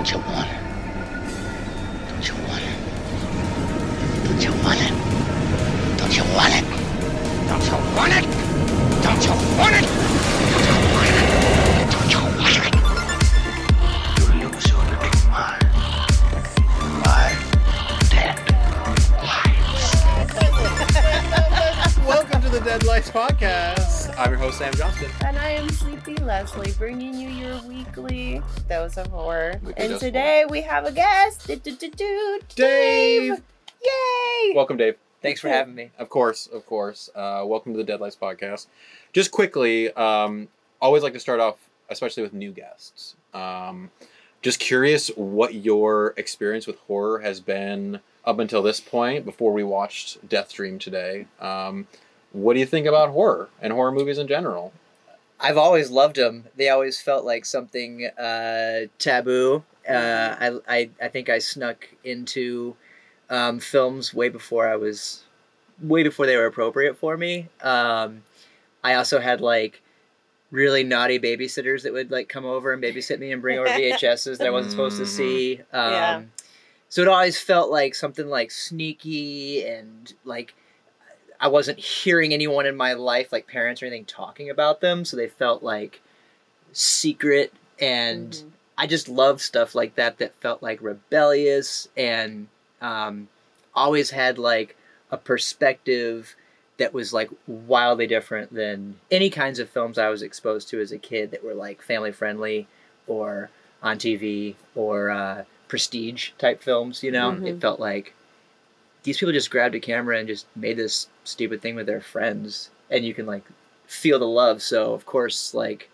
Don't you want it? Don't you want it? Weekly of horror. Weekly and dose of today we have a guest, Do-do-do-do, Dave! Yay! Welcome, Dave. Thanks for having me. Of course, of course. Uh, welcome to the Deadlights Podcast. Just quickly, um, always like to start off, especially with new guests. Um, just curious what your experience with horror has been up until this point before we watched Death Dream today. Um, what do you think about horror and horror movies in general? I've always loved them. They always felt like something uh, taboo. Uh, I, I I think I snuck into um, films way before I was way before they were appropriate for me. Um, I also had like really naughty babysitters that would like come over and babysit me and bring over VHSs that I wasn't supposed to Mhm. see. Um, Yeah. So it always felt like something like sneaky and like I wasn't hearing anyone in my life, like parents or anything, talking about them. So they felt like secret. And Mhm. I just loved stuff like that that felt like rebellious and um, always had like a perspective that was like wildly different than any kinds of films I was exposed to as a kid that were like family friendly or on TV or uh, prestige type films. You know, Mhm. it felt like these people just grabbed a camera and just made this stupid thing with their friends, and you can like feel the love. So of course, like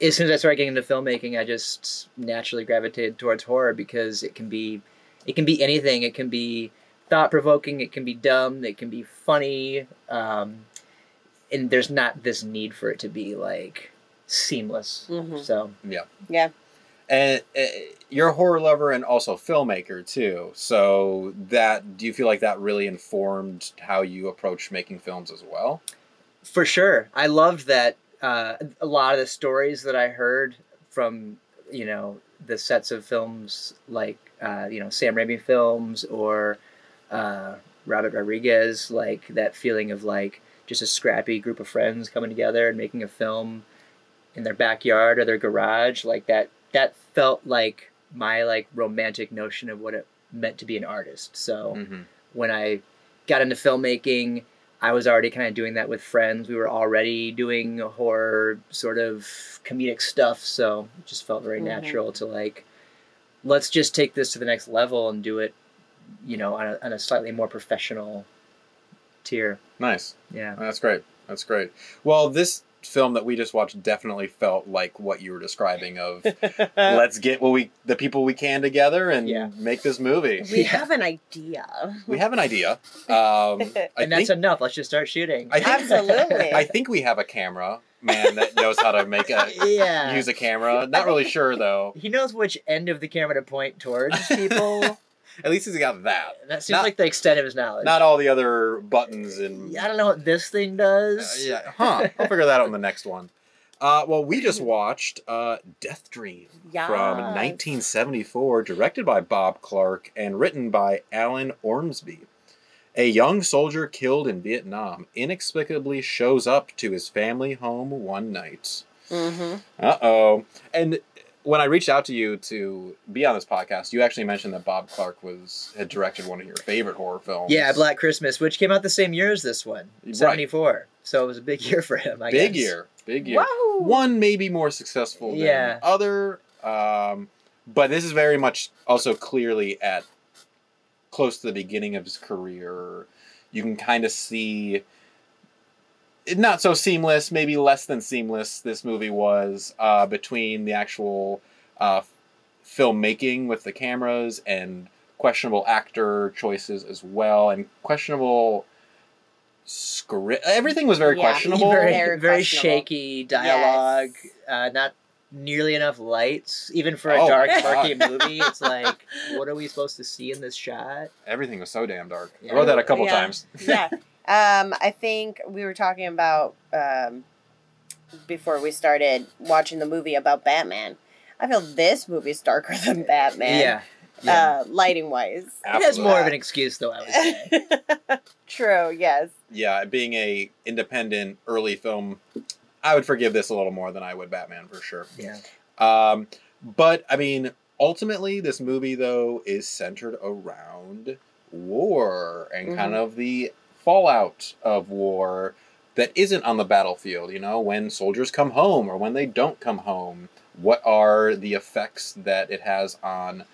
as soon as I started getting into filmmaking, I just naturally gravitated towards horror because it can be, it can be anything. It can be thought provoking. It can be dumb. It can be funny. Um, and there's not this need for it to be like seamless. Mhm. So yeah, Yeah. And uh, you're a horror lover and also filmmaker too. So that do you feel like that really informed how you approach making films as well? For sure. I loved that uh, a lot of the stories that I heard from, you know, the sets of films like, uh, you know, Sam Raimi films or uh, Robert Rodriguez, like that feeling of like just a scrappy group of friends coming together and making a film in their backyard or their garage, like that, that felt like my like romantic notion of what it meant to be an artist. So Mm-hmm. when I got into filmmaking, I was already kind of doing that with friends. We were already doing horror sort of comedic stuff, so it just felt very Mhm. natural to like, let's just take this to the next level and do it, you know, on a, on a slightly more professional tier. Nice. Yeah. That's great. That's great. Well, this film that we just watched definitely felt like what you were describing of let's get what we the people we can together and Yeah. make this movie. We Yeah. have an idea. We have an idea. Um, I and that's think enough. Let's just start shooting. I think- Absolutely. I think we have a camera man that knows how to make a yeah. use a camera. Not really sure though. he knows which end of the camera to point towards people. At least he's got that. that seems Not- like the extent of his knowledge. Not all the other buttons and I don't know what this thing does. Uh, yeah, huh? I'll figure that out in the next one. Uh, well, we just watched uh, Death Dream Yes. from 1974, directed by Bob Clark and written by Alan Ormsby. A young soldier killed in Vietnam inexplicably shows up to his family home one night. Mm-hmm. Uh oh. And when I reached out to you to be on this podcast, you actually mentioned that Bob Clark was had directed one of your favorite horror films. Yeah, Black Christmas, which came out the same year as this one, Right. 74. So it was a big year for him, I Big guess. year. Big year. Wow. one maybe more successful than Yeah. other um, but this is very much also clearly at close to the beginning of his career you can kind of see it not so seamless maybe less than seamless this movie was uh, between the actual uh, filmmaking with the cameras and questionable actor choices as well and questionable script everything was very Yeah. questionable Very, Very very, questionable. shaky dialogue, uh, not nearly enough lights, even for a Oh, dark, God. murky movie. It's like, what are we supposed to see in this shot? Everything was so damn dark. Yeah. I wrote that a couple Yeah. times. yeah. Um, I think we were talking about um, before we started watching the movie about Batman. I feel this movie's darker than Batman. Yeah. yeah. Uh, lighting wise. it has more of an excuse, though. I would say. True. Yes. yeah, being a independent early film, I would forgive this a little more than I would Batman for sure. yeah. Um, but I mean, ultimately, this movie though is centered around war and kind of the fallout of war that isn't on the battlefield. You know, when soldiers come home or when they don't come home, what are the effects that it has on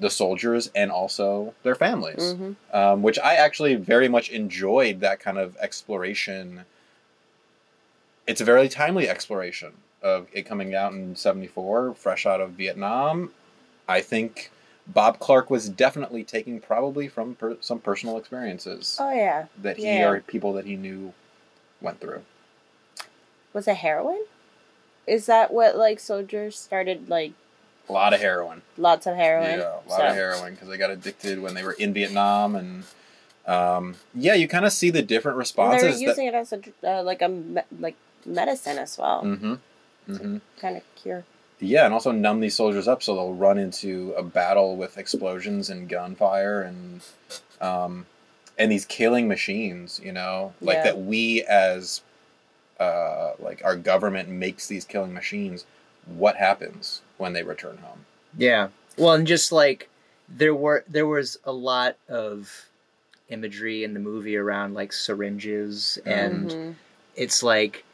the soldiers and also their families? hmm um, which I actually very much enjoyed that kind of exploration. It's a very timely exploration of it coming out in 74, fresh out of Vietnam. I think Bob Clark was definitely taking probably from per- some personal experiences Oh yeah. that he yeah. or people that he knew went through. Was it heroin? Is that what like soldiers started like A lot of heroin. lots of heroin? Yeah, a lot So- of heroin because they got addicted when they were in Vietnam, and um, yeah, you kind of see the different responses. They're responses. using it as a uh, like a me- like medicine as well, that, hmm hmm kind of cure. Yeah, and also numb these soldiers up so they'll run into a battle with explosions and gunfire and um, and these killing machines. You know, like Yeah. that we as uh, like our government makes these killing machines. What happens when they return home? Yeah. Well, and just like there were there was a lot of imagery in the movie around like syringes and Mhm. it's like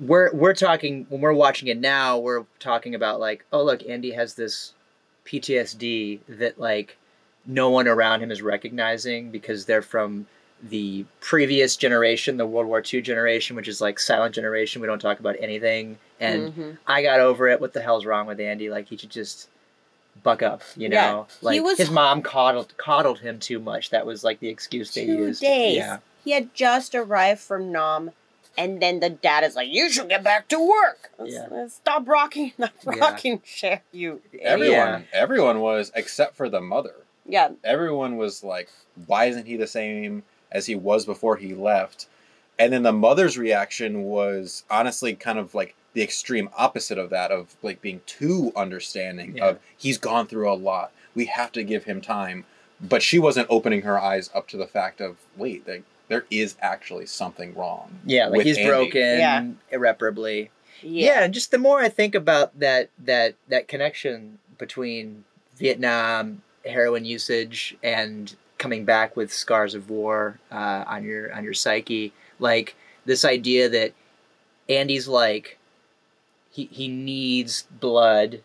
we're we're talking when we're watching it now we're talking about like oh look Andy has this PTSD that like no one around him is recognizing because they're from the previous generation the World War II generation which is like silent generation we don't talk about anything and Mhm. I got over it. What the hell's wrong with Andy? Like he should just buck up, you Yeah, know. he Like was- his mom coddled coddled him too much. That was like the excuse they two used. days. Yeah. He had just arrived from Nam, and then the dad is like, "You should get back to work. Yeah. Stop rocking the Yeah. rocking chair, you." idiot." Everyone, Yeah. everyone was except for the mother. Yeah. everyone was like, why isn't he the same as he was before he left? And then the mother's reaction was honestly kind of like the extreme opposite of that, of like being too understanding Yeah. of he's gone through a lot. We have to give him time. But she wasn't opening her eyes up to the fact of, wait, like, there is actually something wrong. Yeah, like with he's Andy. broken Yeah. irreparably. Yeah. Yeah. and just the more I think about that that that connection between Vietnam heroin usage and coming back with scars of war uh, on your on your psyche, like this idea that Andy's like he he needs blood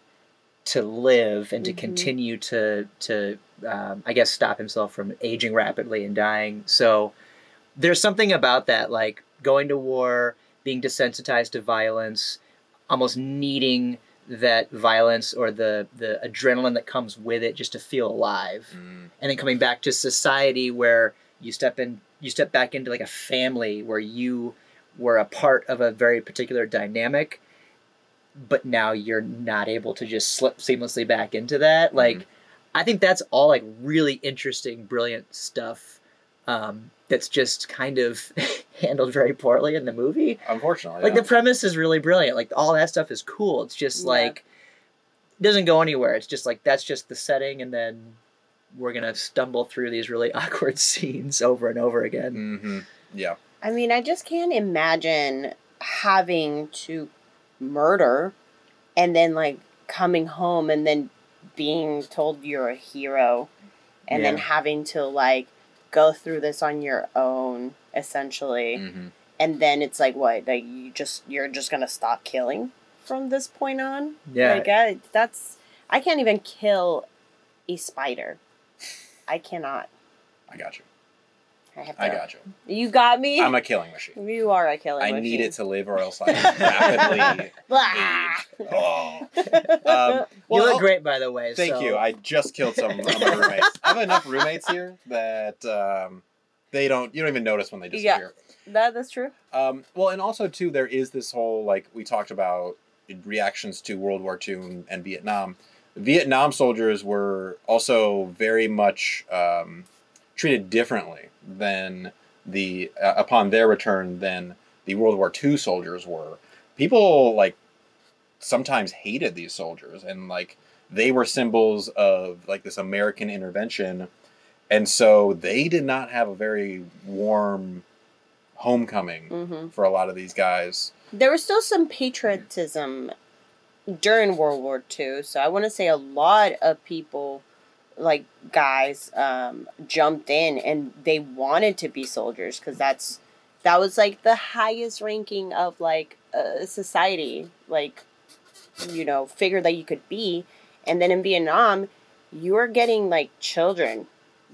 to live and to Mhm. continue to to um, I guess stop himself from aging rapidly and dying. So there's something about that, like going to war, being desensitized to violence, almost needing that violence or the the adrenaline that comes with it just to feel alive. Mm, and then coming back to society where you step in you step back into like a family where you were a part of a very particular dynamic but now you're not able to just slip seamlessly back into that. Like i think that's all like really interesting brilliant stuff um, that's just kind of handled very poorly in the movie unfortunately. like yeah. the premise is really brilliant like all that stuff is cool it's just Yeah. like it doesn't go anywhere it's just like that's just the setting and then we're gonna stumble through these really awkward scenes over and over again hmm Yeah. I mean, I just can't imagine having to murder and then like coming home and then being told you're a hero and then having to like go through this on your own essentially. Hmm and then it's like what like you just you're just gonna stop killing from this point on? Yeah. Like I, that's i can't even kill a spider. I cannot. I got you. I have to I got you. you got me I'm a killing machine. you are a killing machine. I machine. need it to live, or else I rapidly. Blah. Oh. Um, you look great by the way Thank so- you. I just killed some of my roommates. I have enough roommates here that um, they don't. You don't even notice when they Yeah. disappear. that that's true Um, well, and also too, there is this whole like we talked about reactions to World War II and, and Vietnam. Vietnam soldiers were also very much um, treated differently than the uh, upon their return than the World War II soldiers were. People like sometimes hated these soldiers and like they were symbols of like this American intervention. And so they did not have a very warm homecoming hmm for a lot of these guys. There was still some patriotism during World War II, so I want to say a lot of people, like guys, um, jumped in and they wanted to be soldiers because that's that was like the highest ranking of like uh, society, like you know, figure that you could be. And then in Vietnam, you are getting like children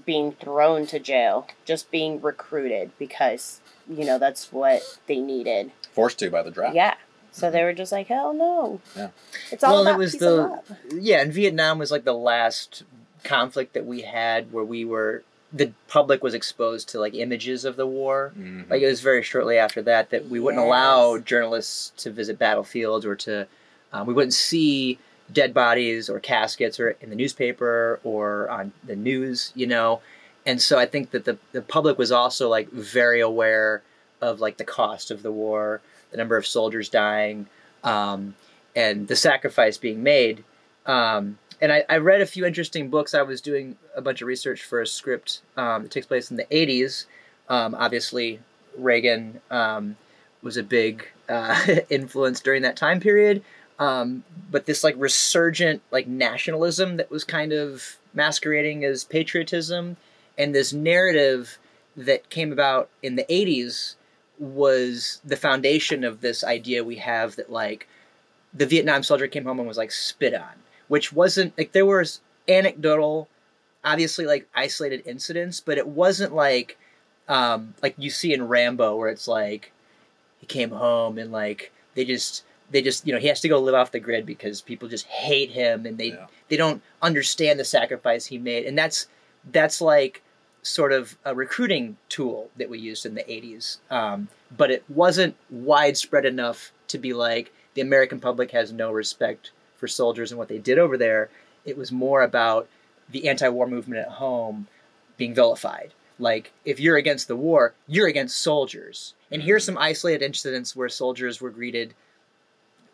being thrown to jail, just being recruited because you know that's what they needed. Forced to by the draft. Yeah. So they were just like, hell no. Yeah. It's all Well, and it about was peace the- and love. yeah, and Vietnam was like the last conflict that we had where we were the public was exposed to like images of the war. Mhm. Like it was very shortly after that that we wouldn't Yes. allow journalists to visit battlefields or to um, we wouldn't see dead bodies or caskets or in the newspaper or on the news, you know. And so I think that the the public was also like very aware of like the cost of the war, the number of soldiers dying, um, and the sacrifice being made. Um, and I, I read a few interesting books. I was doing a bunch of research for a script um, that takes place in the 80s. Um, obviously, Reagan um, was a big uh, influence during that time period. Um, but this like resurgent like nationalism that was kind of masquerading as patriotism, and this narrative that came about in the 80s was the foundation of this idea we have that like the Vietnam soldier came home and was like spit on, which wasn't like there was anecdotal, obviously like isolated incidents, but it wasn't like um, like you see in Rambo where it's like he came home and like they just they just you know he has to go live off the grid because people just hate him and they Yeah. they don't understand the sacrifice he made and that's that's like sort of a recruiting tool that we used in the 80s um, but it wasn't widespread enough to be like the american public has no respect for soldiers and what they did over there it was more about the anti-war movement at home being vilified like if you're against the war you're against soldiers and here's some isolated incidents where soldiers were greeted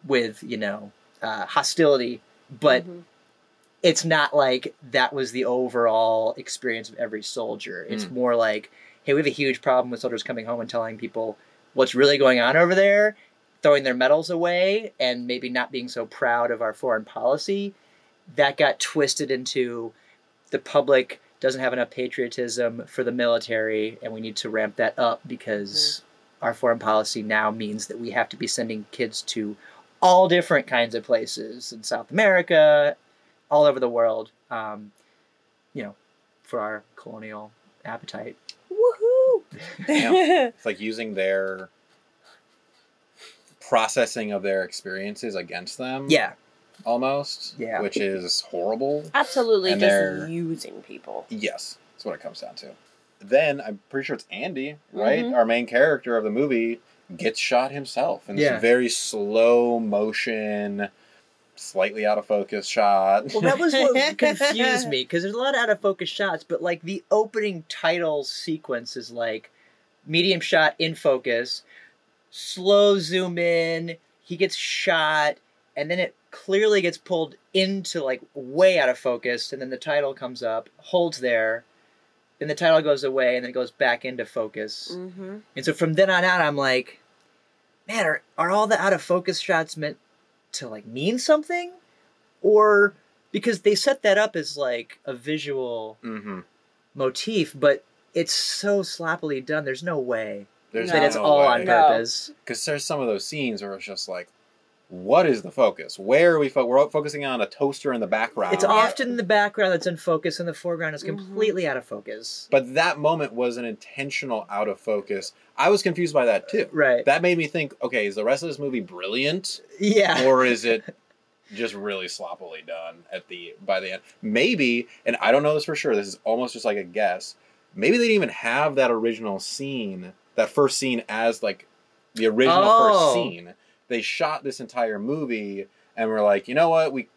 with you know uh, hostility but Mhm. it's not like that was the overall experience of every soldier. It's Mm. more like, hey, we have a huge problem with soldiers coming home and telling people what's really going on over there, throwing their medals away, and maybe not being so proud of our foreign policy. That got twisted into the public doesn't have enough patriotism for the military, and we need to ramp that up because our foreign policy now means that we have to be sending kids to all different kinds of places in South America, all over the world, um, you know, for our colonial appetite. Woohoo! Yeah. It's like using their processing of their experiences against them. Yeah, Almost. Yeah. Which is horrible. Absolutely And just they're- using people. Yes, that's what it comes down to. Then I'm pretty sure it's Andy, right? Mhm. Our main character of the movie gets shot himself in this very slow motion, slightly out of focus shot. well, that was what confused me because there's a lot of out of focus shots, but like the opening title sequence is like medium shot in focus, slow zoom in, he gets shot, and then it clearly gets pulled into like way out of focus, and then the title comes up, holds there, then the title goes away, and then it goes back into focus. Mm-hmm. And so from then on out, I'm like, man, are, are all the out of focus shots meant to like mean something? Or because they set that up as like a visual mm-hmm. motif, but it's so sloppily done. There's no way There's No. it's no all way. on purpose. because there's some of those scenes where it's just like, what is the focus? Where are we? Fo- we're focusing on a toaster in the background. It's often the background that's in focus, and the foreground is Mhm. completely out of focus. but that moment was an intentional out of focus. I was confused by that too. Right. That made me think, okay, is the rest of this movie brilliant, yeah. or is it just really sloppily done at the by the end? Maybe, and I don't know this for sure. This is almost just like a guess. Maybe they didn't even have that original scene, that first scene, as like the original Oh. first scene. They shot this entire movie, and we're like, you know what, we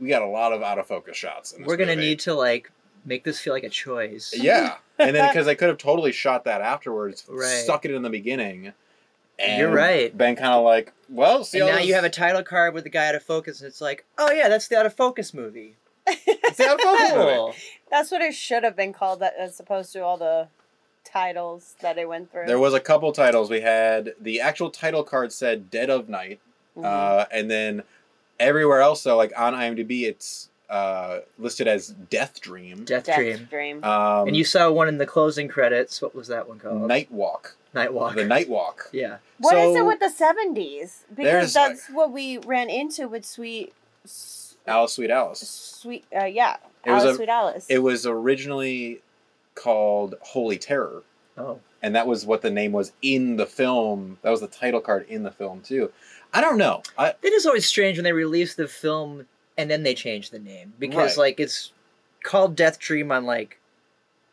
we got a lot of out of focus shots. In this We're gonna movie. need to like make this feel like a choice. Yeah, and then because they could have totally shot that afterwards, Right. stuck it in the beginning, And You're right. Ben kind of like, well, see and now those- you have a title card with the guy out of focus, and it's like, oh yeah, that's the out of focus movie. It's the out of focus movie. That's what it should have been called, that- as opposed to all the titles that it went through. There was a couple titles. We had the actual title card said "Dead of Night," Mhm. uh, and then everywhere else, so like on IMDb, it's uh, listed as "Death Dream." Death, Death Dream. Dream. Um, and you saw one in the closing credits. What was that one called? Night Walk. Night Walk. The Night Walk. Yeah. What is it with the seventies? Because There's, that's what we ran into with Sweet, Alice, Sweet Alice. Sweet, uh, yeah, It was Alice, a- Sweet Alice. It was originally called Holy Terror, Oh. and that was what the name was in the film. That was the title card in the film too. I don't know. I, It is always strange when they release the film and then they change the name because Right. like it's called Death Dream on like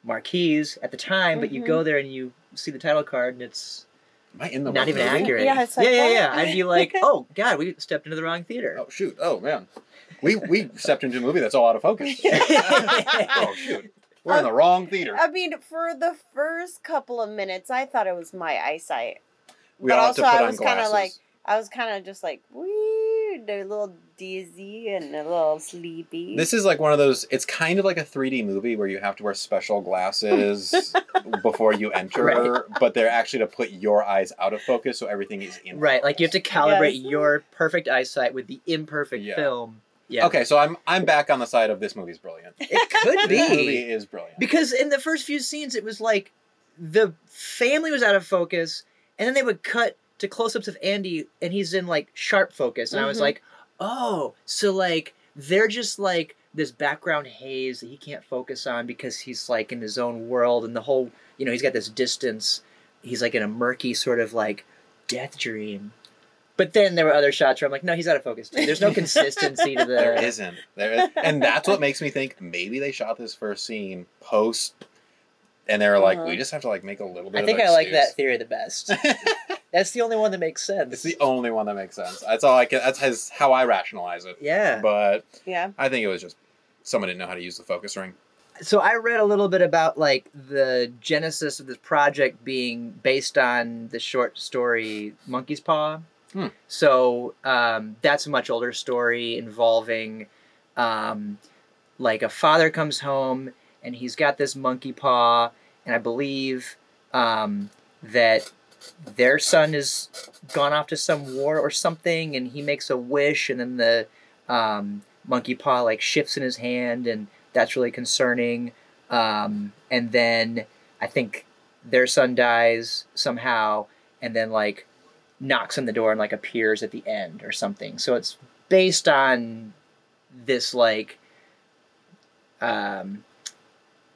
marquees at the time, but you go mm-hmm. there and you see the title card and it's am I in the not even movie? accurate. Yeah, it's like, yeah, yeah, yeah. I'd be like, oh god, we stepped into the wrong theater. Oh shoot! Oh man, we we stepped into a movie that's all out of focus. oh shoot! We're in the wrong theater. I mean, for the first couple of minutes, I thought it was my eyesight. We but all have also, to put I on was kind of like, I was kind of just like, weird, a little dizzy and a little sleepy. This is like one of those. It's kind of like a 3D movie where you have to wear special glasses before you enter, Right. but they're actually to put your eyes out of focus, so everything is in. Right, like you have to calibrate Yes. your perfect eyesight with the imperfect Yeah. film. Yeah. Okay, so I'm I'm back on the side of this movie's brilliant. It could This movie be. is brilliant. Because in the first few scenes, it was like the family was out of focus, and then they would cut to close ups of Andy, and he's in like sharp focus. And I was Mhm. like, oh, so like they're just like this background haze that he can't focus on because he's like in his own world, and the whole, you know, he's got this distance. He's like in a murky sort of like death dream. But then there were other shots where I'm like, no, he's out of focus too. There's no consistency to the. There isn't. There, and that's what makes me think maybe they shot this first scene post, and they were like, Uh-huh. we just have to like make a little bit. Of I think of I like that theory the best. That's the only one that makes sense. it's the only one that makes sense. That's all I can. That's his, how I rationalize it. yeah. But yeah. I think it was just someone didn't know how to use the focus ring. So I read a little bit about like the genesis of this project being based on the short story Monkey's Paw. Hmm. So um, that's a much older story involving um, like a father comes home and he's got this monkey paw, and I believe um, that their son has gone off to some war or something, and he makes a wish, and then the um, monkey paw like shifts in his hand, and that's really concerning. Um, and then I think their son dies somehow, and then like knocks on the door and like appears at the end or something. So it's based on this like um,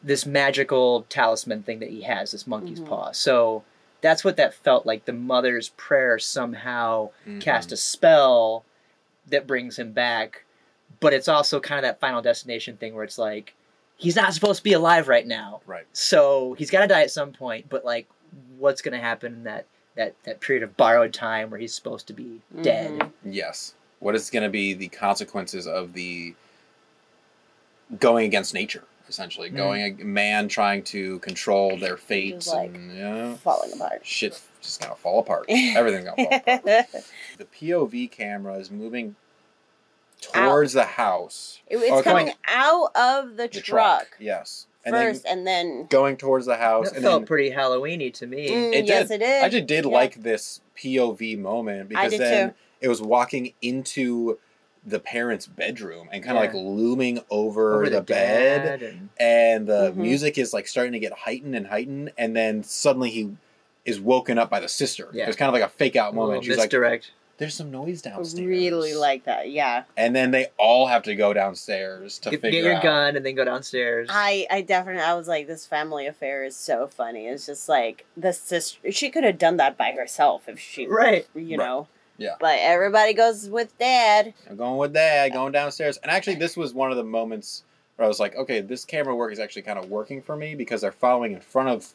this magical talisman thing that he has, this monkey's Mhm. paw. So that's what that felt like. The mother's prayer somehow Mm-hmm. cast a spell that brings him back, but it's also kind of that final destination thing where it's like he's not supposed to be alive right now. Right. So he's got to die at some point, but like what's going to happen in that that that period of borrowed time where he's supposed to be dead? Mhm. Yes. What is going to be the consequences of the going against nature? Essentially, Mm. going a man trying to control their fates like, and yeah, Falling apart. shit just gonna fall apart. Everything's gonna fall apart. The POV camera is moving towards the house. It- it's Oh, coming coming- out of the, The truck, Yes. And first, then and then. going towards the house. That and felt then pretty Halloweeny to me. Mm, It yes, did. it did. I just did Yeah. like this POV moment because then too. it was walking into the parents' bedroom and kind of Yeah. like looming over, Over the, bed, and and the Mhm. music is like starting to get heightened and heightened, and then suddenly he is woken up by the sister. Yeah. There's kind of like a fake out moment. She's like, misdirect. "There's some noise I downstairs." really like that. Yeah, And then they all have to go downstairs to Get, figure get your out. gun and then go downstairs. I I definitely I was like this family affair is so funny. It's just like the sister. She could have done that by herself if she, right. you Right. know. Yeah. But everybody goes with dad. I'm going with dad, going downstairs. And actually, this was one of the moments where I was like, okay, this camera work is actually kind of working for me because they're following in front of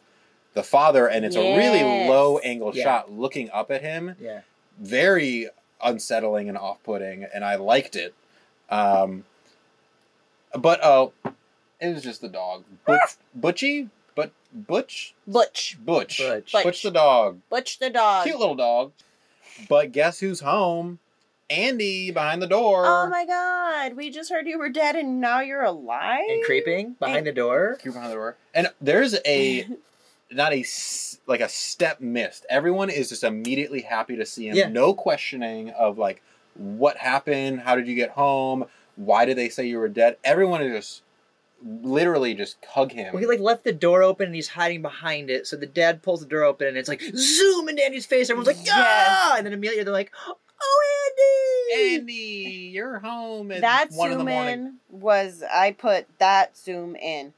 the father, and it's a really low angle Yeah. shot looking up at him. Yeah. Very unsettling and off putting, and I liked it. Um, but oh, it was just the dog. But, Butchie? but Butch, Butch. Butch, Butch. Butch. Butch the dog, Butch the dog. cute little dog. But guess who's home? Andy behind the door. Oh my god, we just heard you were dead and now you're alive? And creeping behind the door. Cute behind the door. And there's a not a like a step missed. Everyone is just immediately happy to see him. Yeah. No questioning of like what happened, how did you get home, why did they say you were dead. Everyone is just literally just hug him. Well, he like left the door open and he's hiding behind it. So the dad pulls the door open and it's like zoom into Andy's face. Everyone's like, Yes. yeah! And then immediately they're like, oh, Andy! Andy, you're home at that one in the zoom morning. in was I put that zoom in.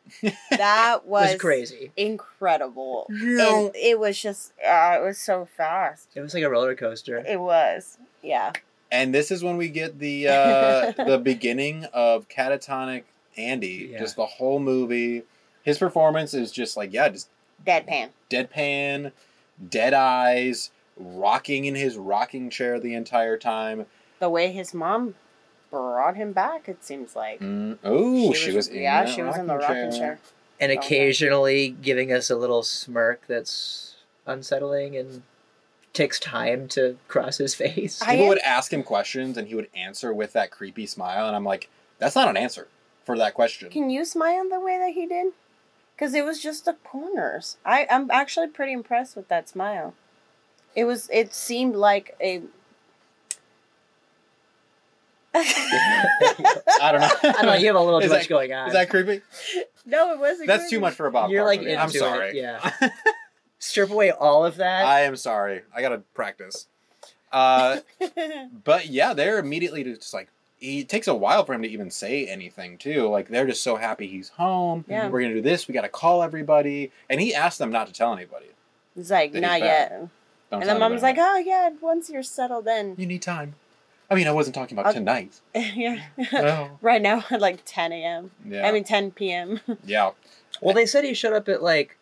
That was, was crazy. incredible. No. And it was just uh, it was so fast. It was like a roller coaster. It was. Yeah. And this is when we get the uh, the beginning of catatonic Andy. Yeah. Just the whole movie. His performance is just like yeah, just Deadpan. deadpan, dead eyes, rocking in his rocking chair the entire time. The way his mom brought him back, it seems like. Mm, oh, she, was, in yeah, she was in the rocking chair. And Okay. occasionally giving us a little smirk that's unsettling and takes time to cross his face. I People am- would ask him questions and he would answer with that creepy smile, and I'm like, that's not an answer for that question. Can you smile the way that he did? Because it was just the corners. I, I'm actually pretty impressed with that smile. It was. It seemed like a. I don't know. I don't know, you have a little Is too that- much going on. Is that creepy? no, it wasn't. That's creepy. too much for a Bob. You're like Kaufman. I'm into it, sorry. yeah. Strip away all of that. I am sorry. I gotta practice. Uh, but yeah, they're immediately just like he it takes a while for him to even say anything too. Like they're just so happy he's home. Yeah. We're gonna do this. We gotta call everybody, and he asked them not to tell anybody. It's like That he's not back. yet. Don't and the mom's like, "Oh yeah, once you're settled in." you need time. I mean, I wasn't talking about I'll- tonight. yeah. No. right now at like 10 a.m. Yeah. I mean 10 p.m. yeah. well, they said he showed up at like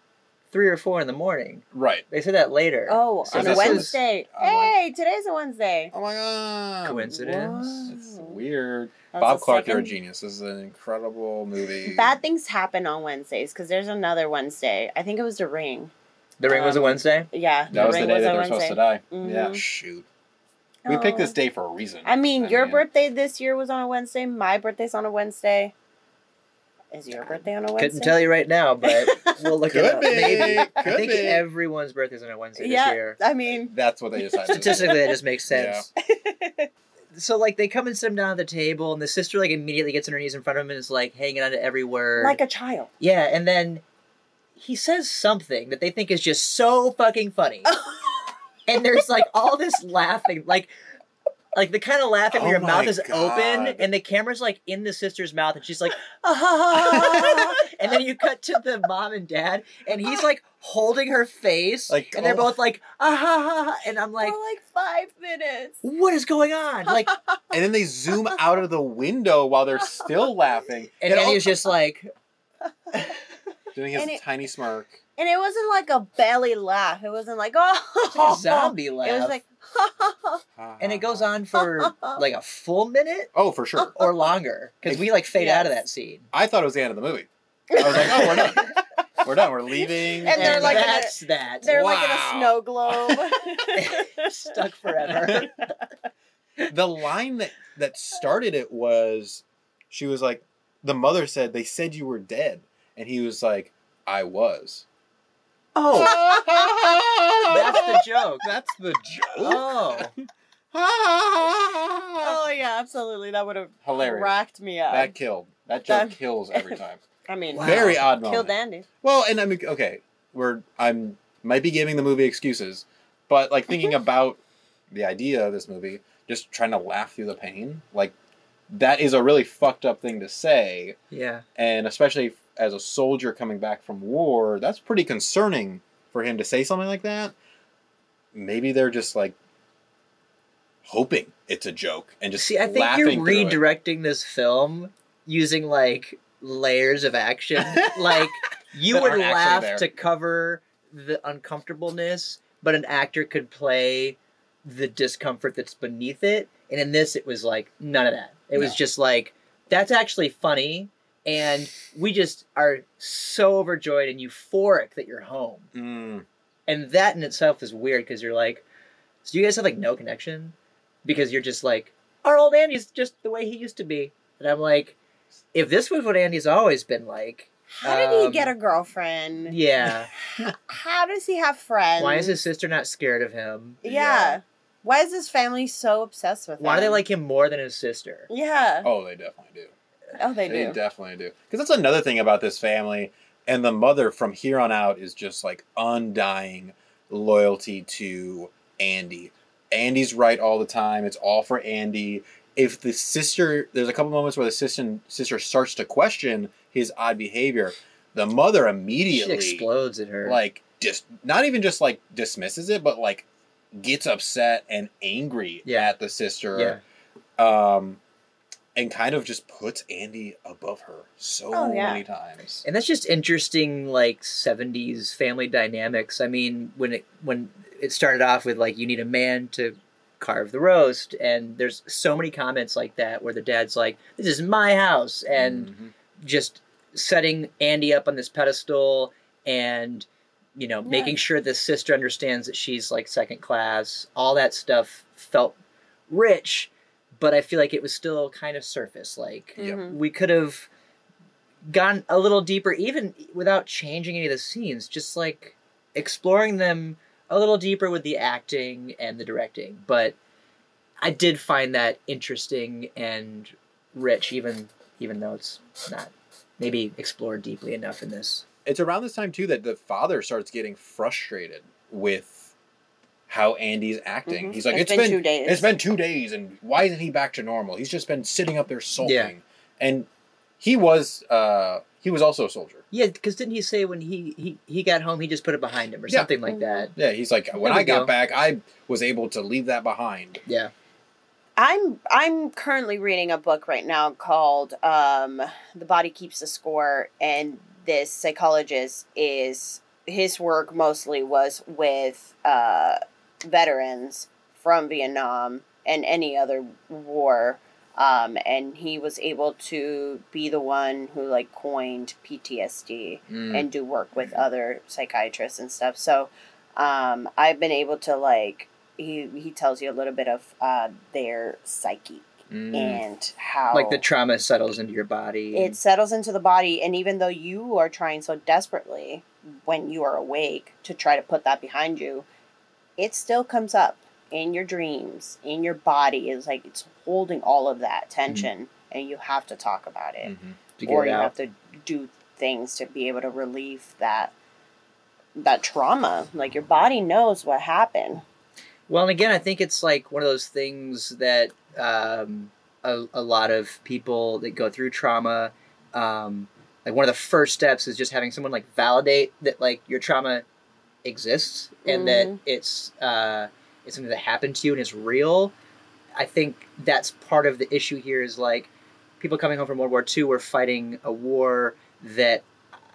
three or four in the morning. Right. They said that later. Oh, So on a Wednesday. on Wed- hey, today's a Wednesday. Oh my god. Coincidence? It's weird. That's Bob the Clark, you're a genius. This is an incredible movie. Bad things happen on Wednesdays because there's another Wednesday. I think it was The Ring. The ring was a Um, Wednesday. Yeah, That was the day was that they were supposed to die. Yeah. Mhm. Shoot. We picked this Oh. day for a reason. I mean, your mean- birthday this year was on a Wednesday. My birthday's on a Wednesday. Is your birthday on a Wednesday? Couldn't tell you right now, but we'll look it Could up. be, Maybe. I could think be. everyone's birthday's on a Wednesday Yeah, this year. I mean, That's what they decided. Statistically, that just makes sense. So like they come and sit him down at the table, and the sister like immediately gets on her knees in front of him and is like hanging on to every word. like a child. yeah, and then he says something that they think is just so fucking funny, and there's like all this laughing, like. Like the kind of laughing where Oh your mouth my is open and the camera's like in the sister's mouth and she's like, ah, ha, ha, ha, ha," and then you cut to the mom and dad and he's like holding her face Like, and they're oh. both like, ah, ha, ha, ha," and I'm like, For like five minutes. what is going on? Like, and then they zoom out of the window while they're still laughing. and It Andy al- just like, doing his it- tiny smirk. And it wasn't like a belly laugh. It wasn't like, oh. zombie laugh. It was like, and it goes on for like a full minute Oh, for sure. or longer because we like fade out of that scene. I thought it was the end of the movie. I was like, oh, we're done. We're done. We're leaving. And they're like in a- that's that. They're like in a snow globe. Stuck forever. the line that that started it was she was like the mother said they said you were dead and he was like i was Oh, that's the joke. that's the joke Oh, oh yeah, absolutely. That would have hilarious racked me up. that killed that joke That- kills every time I mean, Wow. very odd moment killed Andy. well and i mean okay we're i'm might be giving the movie excuses but like thinking about the idea of this movie just trying to laugh through the pain like that is a really fucked up thing to say yeah. and especially as a soldier coming back from war, that's pretty concerning for him to say something like that. Maybe they're just like hoping it's a joke and just See, I think you're redirecting this film using like layers of action. like you would laugh to cover the uncomfortableness, but an actor could play the discomfort that's beneath it. And in this, it was like none of that. It was just like that's actually funny, and we just are so overjoyed and euphoric that you're home. Mm. And that in itself is weird because you're like, so you guys have like no connection because you're just like, our old Andy's just the way he used to be. And I'm like, if this was what Andy's always been like, How did he Um, get a girlfriend? yeah. How does he have friends? Why is his sister not scared of him? Yeah. Yeah. Why is his family so obsessed with him? Why do they like him more than his sister? Yeah. Oh, they definitely do. Oh, they do. They do. definitely do. Because that's another thing about this family. And the mother from here on out is just like undying loyalty to Andy. Andy's right all the time. It's all for Andy. If the sister, there's a couple moments where the sister sister starts to question his odd behavior, the mother She immediately explodes at her. like just not even just like dismisses it, but like gets upset and angry Yeah. at the sister yeah. um, and kind of just puts Andy above her so Oh, yeah. many times. And that's just interesting, like '70s family dynamics. I mean, when it when it started off with like you need a man to carve the roast, and there's so many comments like that where the dad's like, "This is my house," and Mhm. just setting Andy up on this pedestal, and you know, Yeah. making sure the sister understands that she's like second class. All that stuff felt rich, but I feel like it was still kind of surface. Like Yep. Mhm. we could have gone a little deeper even without changing any of the scenes just like exploring them a little deeper with the acting and the directing but i did find that interesting and rich even even though it's not maybe explored deeply enough in this It's around this time too that the father starts getting frustrated with how Andy's acting. Mhm. He's like, It's it's been been, two days." It's been two days, and why isn't he back to normal? He's just been sitting up there sulking. Yeah. And he was uh he was also a soldier. yeah because didn't he say when he, he he got home he just put it behind him or Yeah. something like that Yeah, he's like, when There we I got go. back, I was able to leave that behind. yeah I'm I'm currently reading a book right now called um, "The Body Keeps the Score," and this psychologist is his work mostly was with uh, veterans from Vietnam and any other war, um, and he was able to be the one who like coined PTSD Mm. and do work with other psychiatrists and stuff. So um, I've been able to like he he tells you a little bit of uh, their psyche Mm. and how like the trauma settles into your body it settles into the body and even though you are trying so desperately when you are awake to try to put that behind you it still comes up in your dreams in your body It's like it's holding all of that tension and you have to talk about it. Mhm. or it you have to do things to be able to relieve that that trauma. Like your body knows what happened. Well, and again, I think it's like one of those things that um, a, a lot of people that go through trauma, um, like one of the first steps is just having someone like validate that like your trauma exists and that Mhm. it's uh, it's something that happened to you and it's real. I think that's part of the issue here is like people coming home from World War II were fighting a war that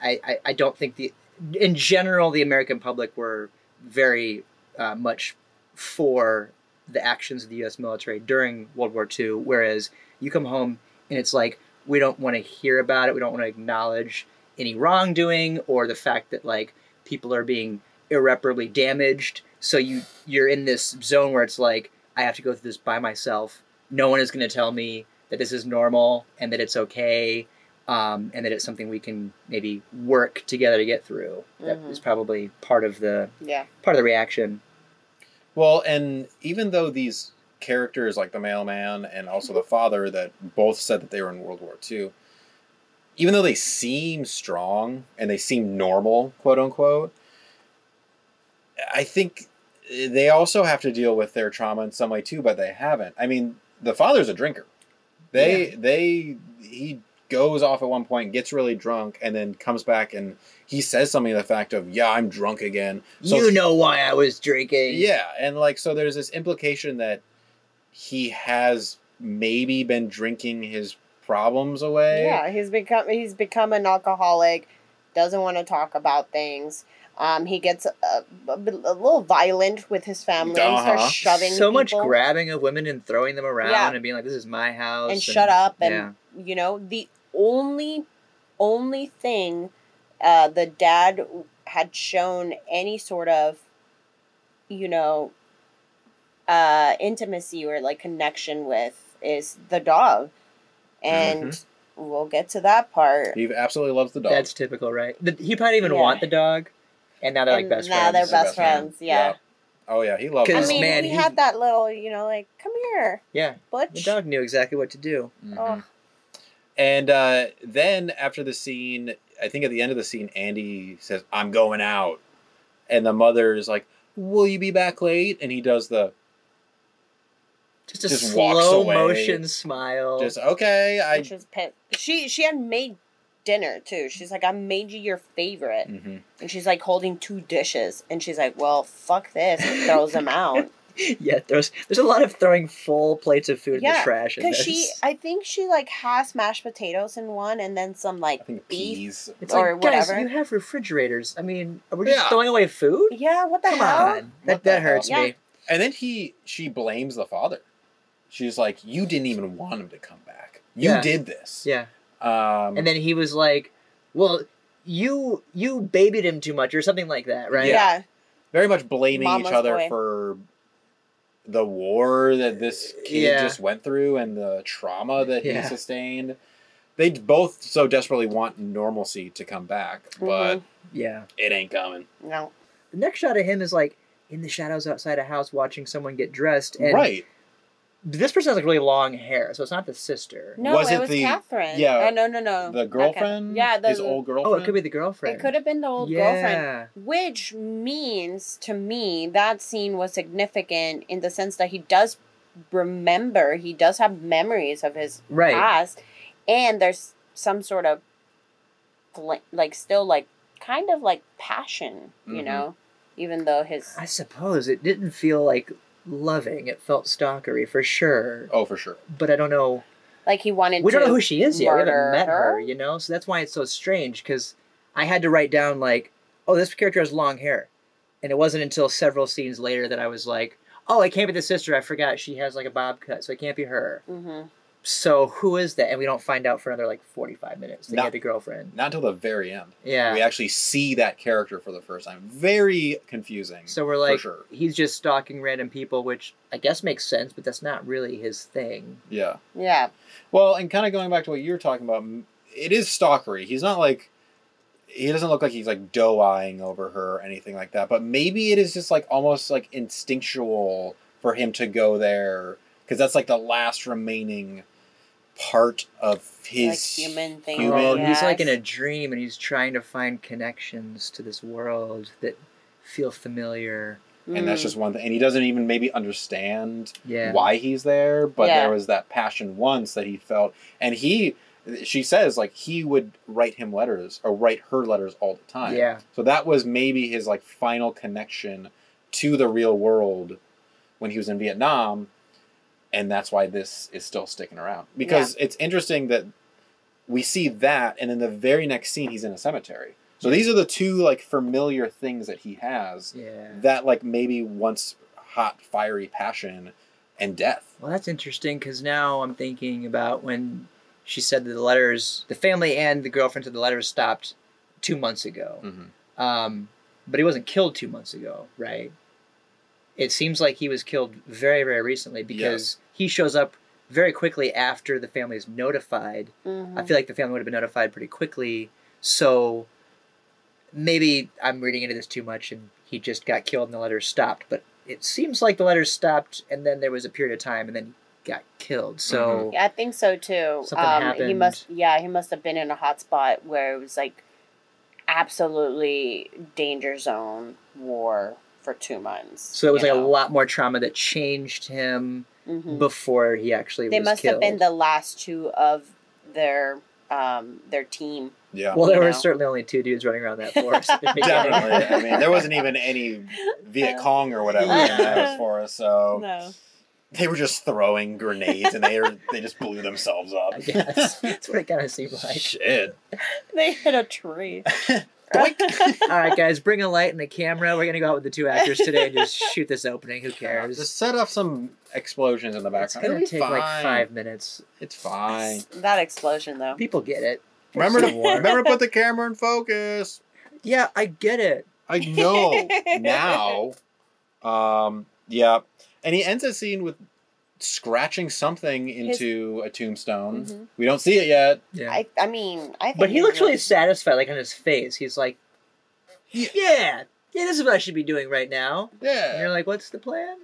I, I, I don't think the in general the American public were very uh, much for the actions of the U.S. military during World War II. Whereas you come home and it's like we don't want to hear about it. We don't want to acknowledge any wrongdoing or the fact that like people are being irreparably damaged. So you you're in this zone where it's like I have to go through this by myself. No one is going to tell me that this is normal and that it's okay. Um, and that it's something we can maybe work together to get through. That Mhm. is probably part of the yeah part of the reaction. Well, and even though these characters, like the mailman and also the father, that both said that they were in World War II, even though they seem strong and they seem normal, quote unquote, I think they also have to deal with their trauma in some way too, but they haven't. I mean, the father's a drinker. They they he goes off at one point, gets really drunk, and then comes back and he says something to the fact of, "Yeah, I'm drunk again." So you know why I was drinking. yeah, and like so there's this implication that he has maybe been drinking his problems away. Yeah, he's become he's become an alcoholic. Doesn't want to talk about things. Um, he gets a, a, a little violent with his family. and Uh-huh. starts shoving so much grabbing of women and throwing them around Yeah. and being like, "This is my house," and shut up. And yeah. you know the only only thing uh, the dad had shown any sort of, you know, uh, intimacy or like connection with is the dog, and we'll get to that part. He absolutely loves the dog. That's typical, right? The, he probably even Yeah. want the dog, and now they're like best now friends. Now they're best friends. Yeah. Oh yeah, he loves. I 'Cause, the mean, dog. man, he he- had that little, you know, like come here, Yeah, Butch. the dog knew exactly what to do. Mhm. Oh. And uh, then after the scene, I think at the end of the scene, Andy says, "I'm going out," and the mother is like, "Will you be back late?" And he does the Just a Just walks slow away. motion smile. just okay. I which was pit. She she had made dinner too. She's like, I made you your favorite, Mhm. and she's like holding two dishes, and she's like, well, fuck this, and throws them out. yeah, there's there's a lot of throwing full plates of food in the trash. in Because she, I think she like has mashed potatoes in one, and then some like beef. peas. it's or like, guys, you have refrigerators. I mean, are we just throwing away food? Yeah, what the Come hell? on, that the that hurts hell? me. And then he she blames the father. She's like, "You didn't even want him to come back. You Yeah. did this." Yeah, Um, and then he was like, "Well, you you babied him too much, or something like that, right?" Yeah. very much blaming Mama's each other boy. for the war that this kid Yeah. just went through and the trauma that Yeah. he sustained. They both so desperately want normalcy to come back, but yeah. it ain't coming. No. The next shot of him is like in the shadows outside a house, watching someone get dressed. And right. This person has like really long hair, so it's not the sister. No, Was it, it was the- Catherine. yeah, Oh, no, no, no. The Not Catherine. girlfriend? Yeah, the, his old girlfriend. Oh, it could be the girlfriend. It could have been the old yeah. girlfriend. Which means to me that scene was significant in the sense that he does remember, he does have memories of his Right. past, and there's some sort of fl- like still like kind of like passion, you Mhm. know, even though his I suppose it didn't feel like loving. It felt stalkery for sure. Oh, for sure. But I don't know. like he wanted We to don't know who she is yet. We haven't met her, her? you know. So that's why it's so strange. Because I had to write down like, oh, this character has long hair, and it wasn't until several scenes later that I was like, oh, it can't be the sister. I forgot she has like a bob cut, so it can't be her. Mhm. So who is that? And we don't find out for another like forty-five minutes. They No. get the girlfriend. Not until the very end. Yeah. We actually see that character for the first time. Very confusing. So we're like, sure. he's just stalking random people, which I guess makes sense, but that's not really his thing. Yeah. Yeah. Well, and kind of going back to what you were talking about, it is stalkery. He's not like he doesn't look like he's like doe eyeing over her or anything like that. But maybe it is just like almost like instinctual for him to go there because that's like the last remaining part of his Like human thing. human- Oh, he's like in a dream and he's trying to find connections to this world that feel familiar. and that's Mm. just one thing. And he doesn't even maybe understand Yeah. why he's there, but Yeah. there was that passion once that he felt, and he. She says like he would write him letters or write her letters all the time. Yeah. So that was maybe his like final connection to the real world when he was in Vietnam, and that's why this is still sticking around. Because it's interesting that we see that, and in the very next scene, he's in a cemetery. So these are the two like familiar things that he has Yeah. that like maybe once hot fiery passion and death. Well, that's interesting because now I'm thinking about when she said that the letters, the family and the girlfriend said the letters stopped two months ago. Mhm. Um, but he wasn't killed two months ago, right? It seems like he was killed very, very recently because he shows up very quickly after the family is notified. Mhm. I feel like the family would have been notified pretty quickly. So maybe I'm reading into this too much and he just got killed and the letters stopped. But it seems like the letters stopped and then there was a period of time and then he got killed. So Yeah, I think so too. Something um, He happened. must, yeah, he must have been in a hot spot where it was like absolutely danger zone war for two months. so it was you like a lot more trauma that changed him Mhm. before he actually They was must killed. have been the last two of their um their team. Yeah. well, there were know. certainly only two dudes running around that forest. at the beginning. Definitely. I mean, there wasn't even any Viet Cong or whatever in that forest, so No. they were just throwing grenades and they were, they just blew themselves up. I guess that's what it kind of seemed like. Shit. They hit a tree. Boink. All right, guys, bring a light and a camera. We're gonna go out with the two actors today and just shoot this opening. Who cares? Just set off some explosions in the It's background. gonna It'll be take like five minutes. It's fine. that explosion though. People get it. Remember to remember to put the camera in focus. Yeah, I get it. I know now. Um, yeah, and he ends the scene with scratching something into a tombstone. Mhm. We don't see it yet. Yeah. I, I mean, I think but he looks really really- satisfied, like on his face. He's like, yeah, yeah, this is what I should be doing right now. And Yeah. you're like, what's the plan?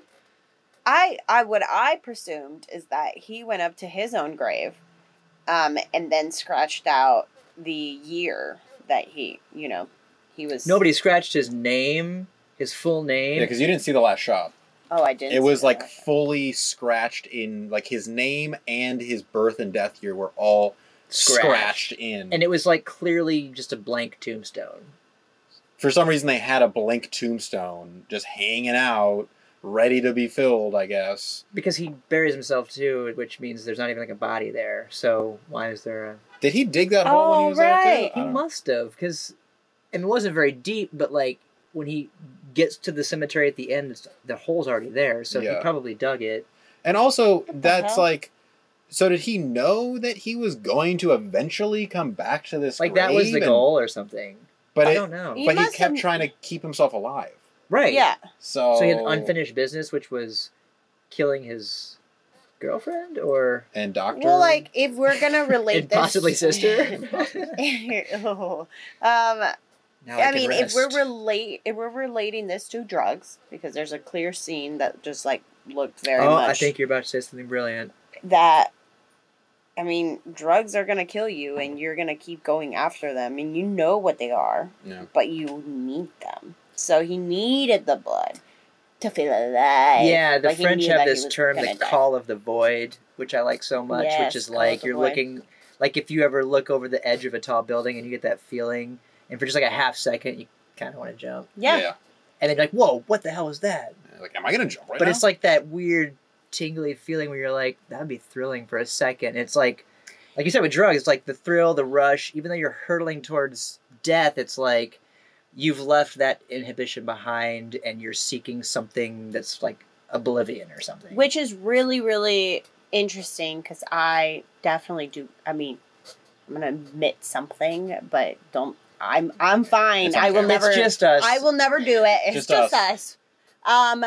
I, I, what I presumed is that he went up to his own grave, um, and then scratched out the year that he, you know, he was. Nobody scratched his name, his full name. Yeah, because you didn't see the last shot. Oh, I didn't. It was like that. fully scratched in, like his name and his birth and death year were all Scratched. scratched in. and it was like clearly just a blank tombstone. For some reason, they had a blank tombstone just hanging out, ready to be filled. I guess. Because he buries himself too, which means there's not even like a body there. So why is there a? Did he dig that hole when he Oh, was there oh, right. too? He must have, because and it wasn't very deep, but like when he gets to the cemetery at the end, it's, the hole's already there, so Yeah. he probably dug it. And also, that's hell? like. So did he know that he was going to eventually come back to this? Like that was the and- goal or something. But I it, don't know. He but he must kept have- trying to keep himself alive. Right. Yeah. So So he had unfinished business, which was killing his girlfriend, or and doctor. Well, like if we're gonna relate and this, possibly sister. oh. Um, Now I can mean, if we're relate, if we're relating this to drugs, because there's a clear scene that just like looked very oh, much I think you're about to say something brilliant. that. I mean, drugs are gonna kill you, and you're gonna keep going after them, and you know what they are, Yeah. but you need them. So he needed the blood to feel alive. Yeah, the Like, French have this term, the die. call of the void, which I like so much, Yes, which is like you're looking, like if you ever look over the edge of a tall building and you get that feeling, and for just like a half second, you kind of want to jump. Yeah. And then you're like, whoa, what the hell is that? Like, am I gonna jump right but now? it's like that weird tingly feeling where you're like, that'd be thrilling for a second. It's like, like you said with drugs, it's like the thrill, the rush. Even though you're hurtling towards death, it's like you've left that inhibition behind, and you're seeking something that's like oblivion or something. which is really really interesting because i definitely do i mean i'm gonna admit something but don't i'm i'm fine It's i will never It's just us. i will never do it it's Just just, us. us. um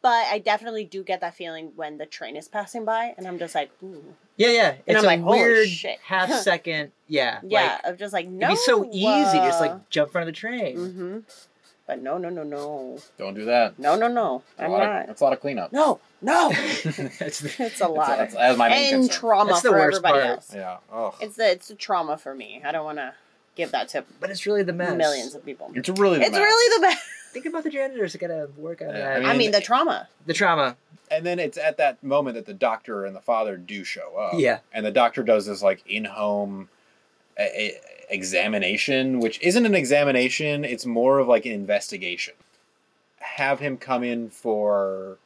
but i definitely do get that feeling when the train is passing by and i'm just like ooh Yeah, yeah. It's I'm a like, weird shit. half second. Yeah. yeah i'm just like no it'd be so easy to just uh, like jump in front of the train. mm-hmm but no no no no Don't do that. no no no That's a i'm lot not Of, that's a lot of cleanup. no no the- it's a lot That's, that's my main and concern. trauma That's the for worst everybody part. else yeah. Oh. It's the it's the trauma for me. I don't want to give that to but it's really the mess. millions of people. It's really. The It's mess. really the best. Think about the janitors that gotta work on Yeah, that. I mean- I mean, the trauma. the trauma. And then it's at that moment that the doctor and the father do show up. Yeah. And the doctor does this like in-home a- a- examination, which isn't an examination. It's more of like an investigation. Have him come in for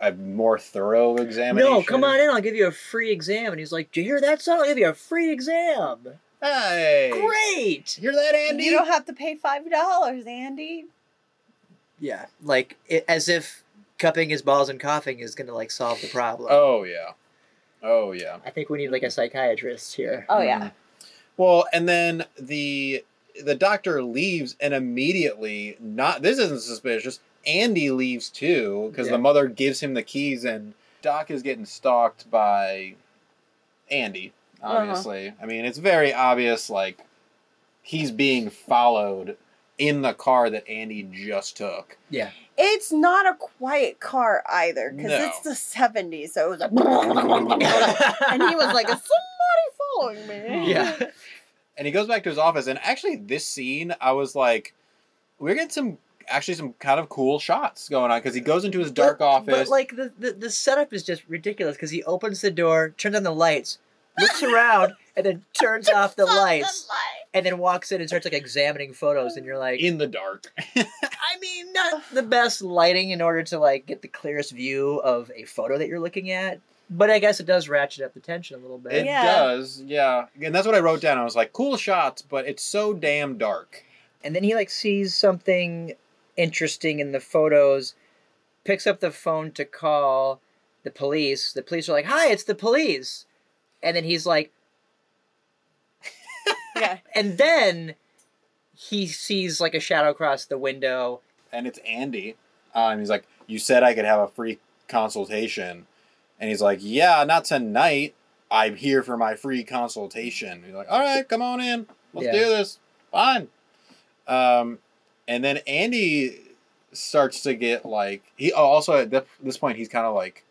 a more thorough examination. No, come on in. I'll give you a free exam. And he's like, "Do you hear that son? I'll give you a free exam." Hey. Great. Hear that, Andy? You don't have to pay five dollars, Andy. Yeah, like it, as if cupping his balls and coughing is gonna like solve the problem. Oh yeah. Oh yeah. I think we need like a psychiatrist here. Oh yeah. Mhm. Well, and then the the doctor leaves, and immediately, not this isn't suspicious. Andy leaves too because Yeah. the mother gives him the keys, and Doc is getting stalked by Andy. Uh-huh. Obviously, I mean it's very obvious. Like he's being followed in the car that Andy just took. Yeah. It's not a quiet car either because No. it's the seventies, so it was like, and he was like, "Is somebody following me?" yeah. And he goes back to his office, and actually, this scene, I was like, we're getting some actually some kind of cool shots going on because he goes into his dark but, office. But like the, the the setup is just ridiculous because he opens the door, turns on the lights, looks around, and then turns off the lights, and then walks in and starts like examining photos, and you're like, in the dark. I mean, not the best lighting in order to like get the clearest view of a photo that you're looking at. But I guess it does ratchet up the tension a little bit. It Yeah. does, yeah. And that's what I wrote down. I was like, cool shots, but it's so damn dark. And then he like sees something interesting in the photos, picks up the phone to call the police. The police are like, "Hi, it's the police." And then he's like, Yeah. And then he sees like a shadow across the window. and it's Andy. Um, he's like, "You said I could have a free consultation," and he's like, "Yeah, not tonight. I'm here for my free consultation." He's like, "All right, come on in. Let's Yeah. do this. Fine." Um, and then Andy starts to get like he oh, also at this point he's kind of like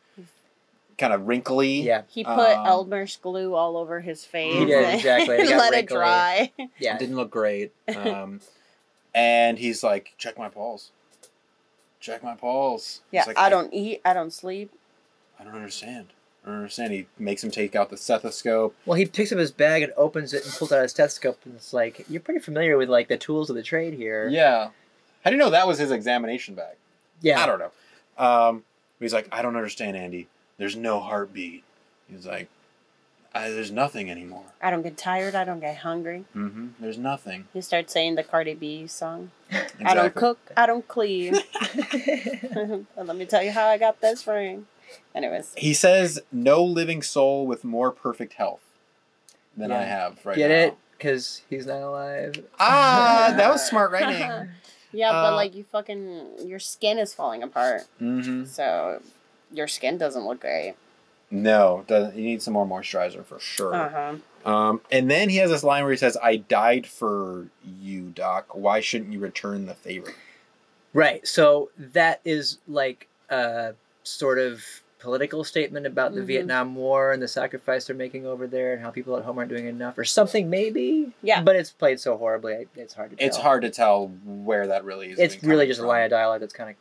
kind of wrinkly. Yeah, He put Um, Elmer's glue all over his face. He did, and exactly. It got let it dry. yeah. didn't look great. Um, and he's like, "Check my pulse. Check my pulse." Yeah, like, I don't eat. I don't sleep. I don't understand. I don't understand. He makes him take out the stethoscope. Well, he picks up his bag and opens it and pulls out his stethoscope, and it's like you're pretty familiar with like the tools of the trade here. Yeah. How do you know that was his examination bag? Yeah. I don't know. Um, he's like, I don't understand, Andy. There's no heartbeat. He's like, I, there's nothing anymore. I don't get tired. I don't get hungry. Mm-hmm. There's nothing. He starts saying the Cardi B song. Exactly. I don't cook. I don't clean. Let me tell you how I got this ring. Anyways, He says, no living soul with more perfect health than I have right Get now. it? Because he's not alive. Ah, that was smart writing. yeah, but Uh, like you fucking your skin is falling apart, mm-hmm. so your skin doesn't look great. No, doesn't. You need some more moisturizer for sure. Uh huh. Um, and then he has this line where he says, "I died for you, Doc. Why shouldn't you return the favor?" Right. So that is like a sort of political statement about the Mhm. Vietnam War and the sacrifice they're making over there and how people at home aren't doing enough or something maybe. Yeah. But it's played so horribly, it's hard to tell. It's hard to tell where that really is. It's really coming just a from. line of dialogue that's kind of,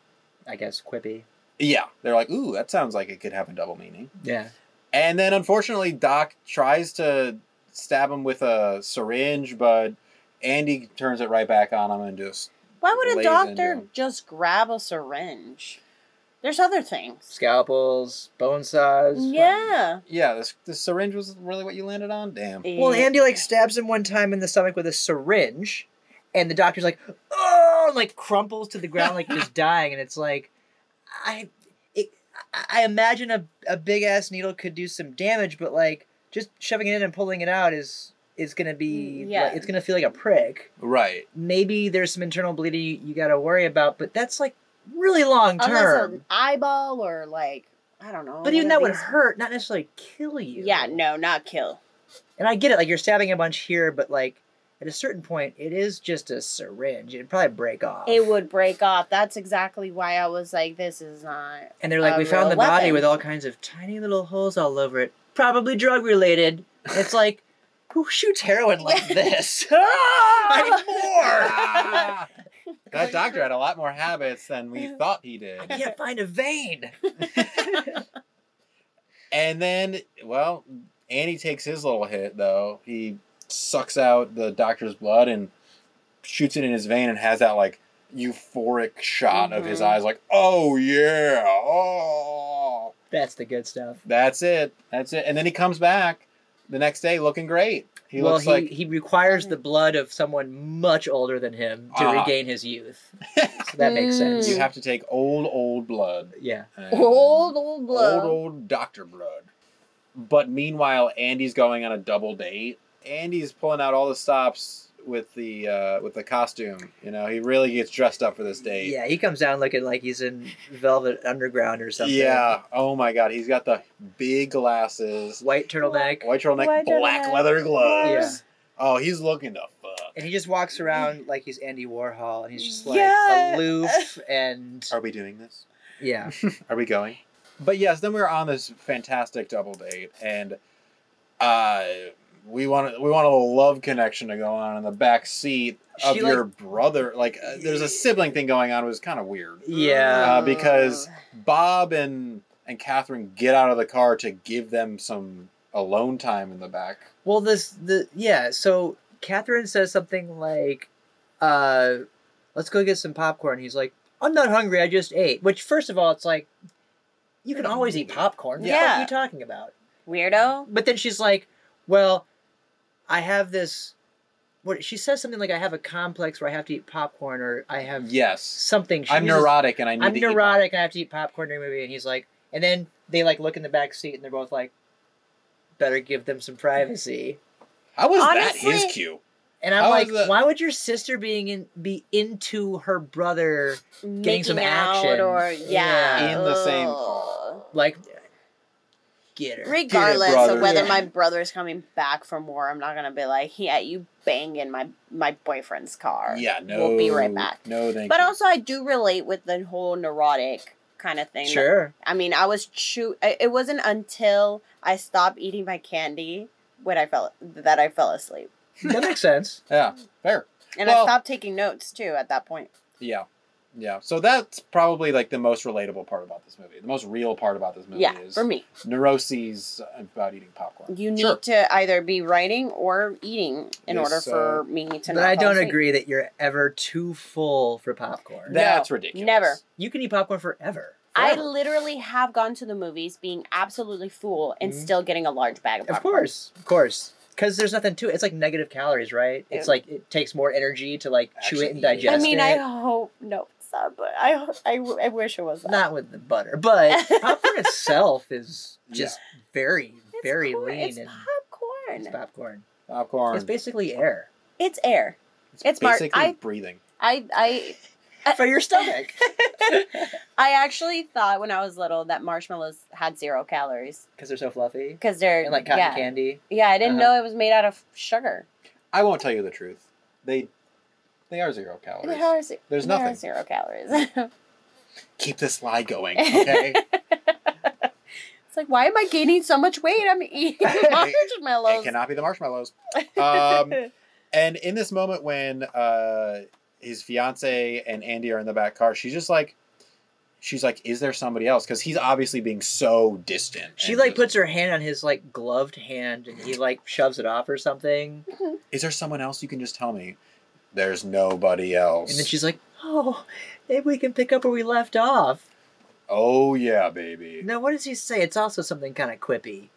I guess, quippy. Yeah, they're like, "Ooh, that sounds like it could have a double meaning." Yeah. And then, unfortunately, Doc tries to stab him with a syringe, but Andy turns it right back on him and just Why would a doctor just grab a syringe? There's other things. Scalpels, bone saws. Yeah. yeah. This the syringe was really what you landed on. Damn. Well, Andy like stabs him one time in the stomach with a syringe, and the doctor's like, "Oh!" and, like crumples to the ground like just dying, and it's like, I, it, I I imagine a a big ass needle could do some damage, but like just shoving it in and pulling it out is is gonna be Mm, yeah. like, it's gonna feel like a prick. Right. Maybe there's some internal bleeding you, you got to worry about, but that's like really long term. an eyeball or like I don't know. But even that would these- hurt, not necessarily kill you. Yeah, no, not kill. And I get it, like you're stabbing a bunch here, but like at a certain point, it is just a syringe. It'd probably break off. It would break off. That's exactly why I was like, this is not. And they're like, a we found real the body with all kinds of tiny little holes all over it, probably drug related. It's like, who shoots heroin like this? Ah! I need more. That doctor had a lot more habits than we thought he did. I can't find a vein. And then, well, Andy takes his little hit though. He sucks out the doctor's blood and shoots it in his vein and has that like euphoric shot of his Mhm. eyes, like, oh yeah, oh. That's the good stuff. That's it. That's it. And then he comes back the next day looking great. He well, looks he, like he requires the blood of someone much older than him to Ah. regain his youth. So that makes sense. you have to take old, old blood. yeah. Old, old blood. Old, old doctor blood. But meanwhile, Andy's going on a double date. Andy's pulling out all the stops with the uh, with the costume. You know, he really gets dressed up for this date. Yeah, he comes down looking like he's in Velvet Underground or something. Yeah. Oh my God, he's got the big glasses, White turtleneck. white turtleneck, White black turtleneck. leather gloves. Yeah. Oh, he's looking to fuck. And he just walks around like he's Andy Warhol and he's just like Yeah. aloof and Are we doing this? yeah. Are we going? But yes, then we're on this fantastic double date, and uh, we want we want a little love connection to go on in the back seat of She, like- your brother. Like, uh, there's a sibling thing going on. It was kind of weird. Yeah. Uh, because Bob and and Catherine get out of the car to give them some alone time in the back. Well, this the yeah. So Catherine says something like, uh, "Let's go get some popcorn." He's like, "I'm not hungry. I just ate." Which, first of all, it's like, you can always eat popcorn. Yeah, What Yeah. are you talking about? Weirdo. But then she's like, "Well, I have this." What she says something like, "I have a complex where I have to eat popcorn, or I have Yes, something." She I'm uses- neurotic and I need I'm to eat neurotic and I have to eat popcorn during the movie. And he's like, and then they like look in the back seat and they're both like, better give them some privacy. How was Honestly- that his cue? And I'm How like, is why would your sister being in be into her brother Making some out action. or yeah, In the same ugh. like get her? Regardless brother. of whether Yeah. my brother's coming back from war, I'm not gonna be like, yeah, you bang in my my boyfriend's car. Yeah, no. We'll be right back. No, thank But you. also, I do relate with the whole neurotic kind of thing. Sure. I mean, I was chew. It wasn't until I stopped eating my candy when I fell that I fell asleep, That makes sense. yeah, fair. and I stopped taking notes too at that point. Yeah. Yeah. So that's probably like the most relatable part about this movie. The most real part about this movie yeah, is for me, neuroses about eating popcorn. you need Sure. to either be writing or eating in Yes, order for uh, me to. But not I don't asleep. agree that you're ever too full for popcorn. No, That's ridiculous. never. You can eat popcorn forever. I literally have gone to the movies being absolutely full and Mhm. still getting a large bag of popcorn. Of course, of course. Because there's nothing to it. It's like negative calories, right? It's like it takes more energy to like chew it and Actually, digest I mean, it. I hope no, it's but I, ho- I, w- I wish it was that. Not with the butter, but popcorn itself is just very, It's very corn- lean It's and popcorn. it's popcorn. Popcorn. It's basically air It's air. it's Mar- basically I- breathing. I, I, for your stomach I actually thought when I was little that marshmallows had zero calories because they're so fluffy because they're and like cotton yeah, candy. yeah. I didn't Uh-huh. know it was made out of sugar. I won't tell you the truth. They they are zero calories. They are ze- There's they are nothing. zero calories. Keep this lie going, okay? it's like why am I gaining so much weight? I'm eating marshmallows. it cannot be the marshmallows. Um, and in this moment when uh, his fiance and Andy are in the back car, she's just like, she's like, is there somebody else? Because he's obviously being so distant. She like just- puts her hand on his like gloved hand and he like shoves it off or something. Is there someone else you can just tell me? There's nobody else. And then she's like, "Oh, maybe we can pick up where we left off." oh yeah, baby. Now, what does he say? It's also something kind of quippy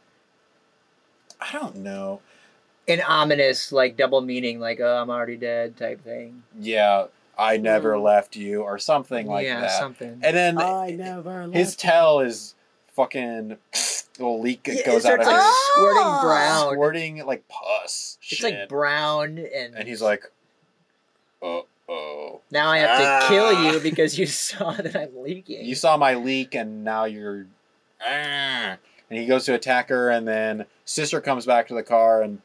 I don't know. An ominous, like double meaning, like "Oh, I'm already dead" type thing. Yeah, I never left you, or something like yeah, that. Yeah, something. And then I never his tell is fucking little leak Yeah, it goes out of starts, his like, Oh! squirting brown. squirting like pus. It's shit. like brown, and and he's like, uh oh. "Now I have to Ah. kill you because you saw that I'm leaking." You saw my leak, and now you're. Ah. And he goes to attack her, and then sister comes back to the car, and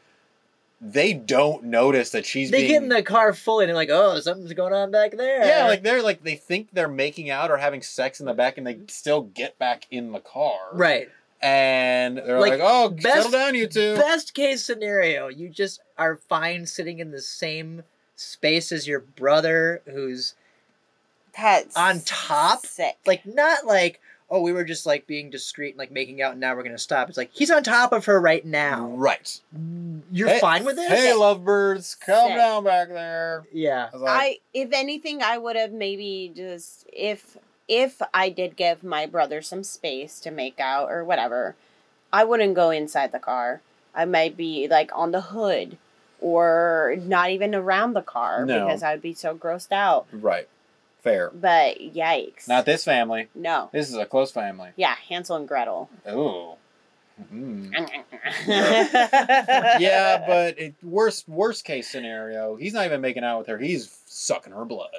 they don't notice that she's they being. get in the car fully, and they're like, "Oh, something's going on back there." yeah, like they're like they think they're making out or having sex in the back, and they still get back in the car. right. And they're Like, like, "Oh, best- settle down, you two. Best case scenario, you just are fine sitting in the same space as your brother, who's That's On top? Sick. like not like oh we were just like being discreet and like making out and now we're gonna stop it's like he's on top of her right now Right. you're Hey- fine with this Hey, lovebirds, calm Sick. down back there. yeah I like, I, if anything, I would have maybe just if if I did give my brother some space to make out or whatever, I wouldn't go inside the car. I might be like on the hood or not even around the car No. because I would be so grossed out. right. Fair. But yikes! Not this family. no. This is a close family. Yeah, Hansel and Gretel. Ooh. Mm. yeah, yeah, but it, worst worst case scenario, he's not even making out with her. He's sucking her blood,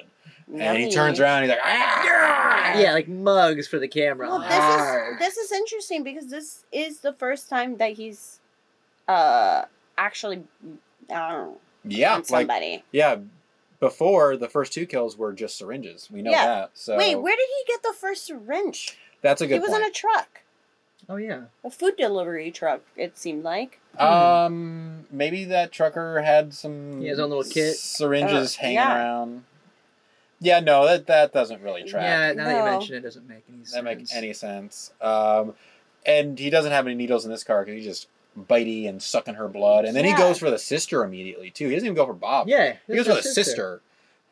and he turns around. and He's like, ah! yeah like mugs for the camera Well, this Hard. is this is interesting because this is the first time that he's uh actually I don't yeah, on like somebody. yeah. Before the first two kills were just syringes. We know Yeah. that. So Wait, where did he get the first syringe? that's a good he was point. in a truck, oh yeah a food delivery truck. It seemed like. Um, maybe that trucker had some He has his own little kit. syringes Uh, hanging yeah. around. Yeah, no, that that doesn't really track. yeah now that you mention it, it doesn't make any sense that makes any sense. Um, and he doesn't have any needles in this car because he just bitey and sucking her blood. And then he goes for the sister immediately too. He doesn't even go for Bob. yeah he goes for the his sister.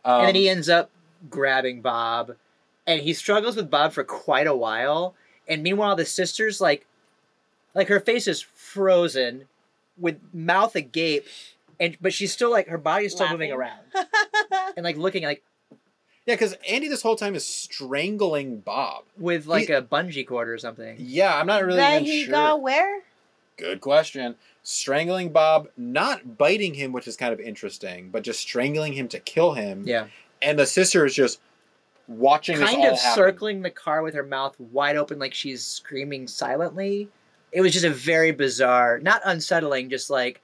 Um, and then he ends up grabbing Bob, and he struggles with Bob for quite a while. And meanwhile, the sister's like, like her face is frozen, with mouth agape, and but she's still like her body's still moving around and like looking like yeah, because Andy this whole time is strangling Bob. with like He- a bungee cord or something. Yeah, I'm not really that even he sure. got where? Good question. strangling Bob, not biting him, which is kind of interesting, but just strangling him to kill him. Yeah. And the sister is just watching kind of happen. circling the car with her mouth wide open like she's screaming silently. It was just a very bizarre, not unsettling, just like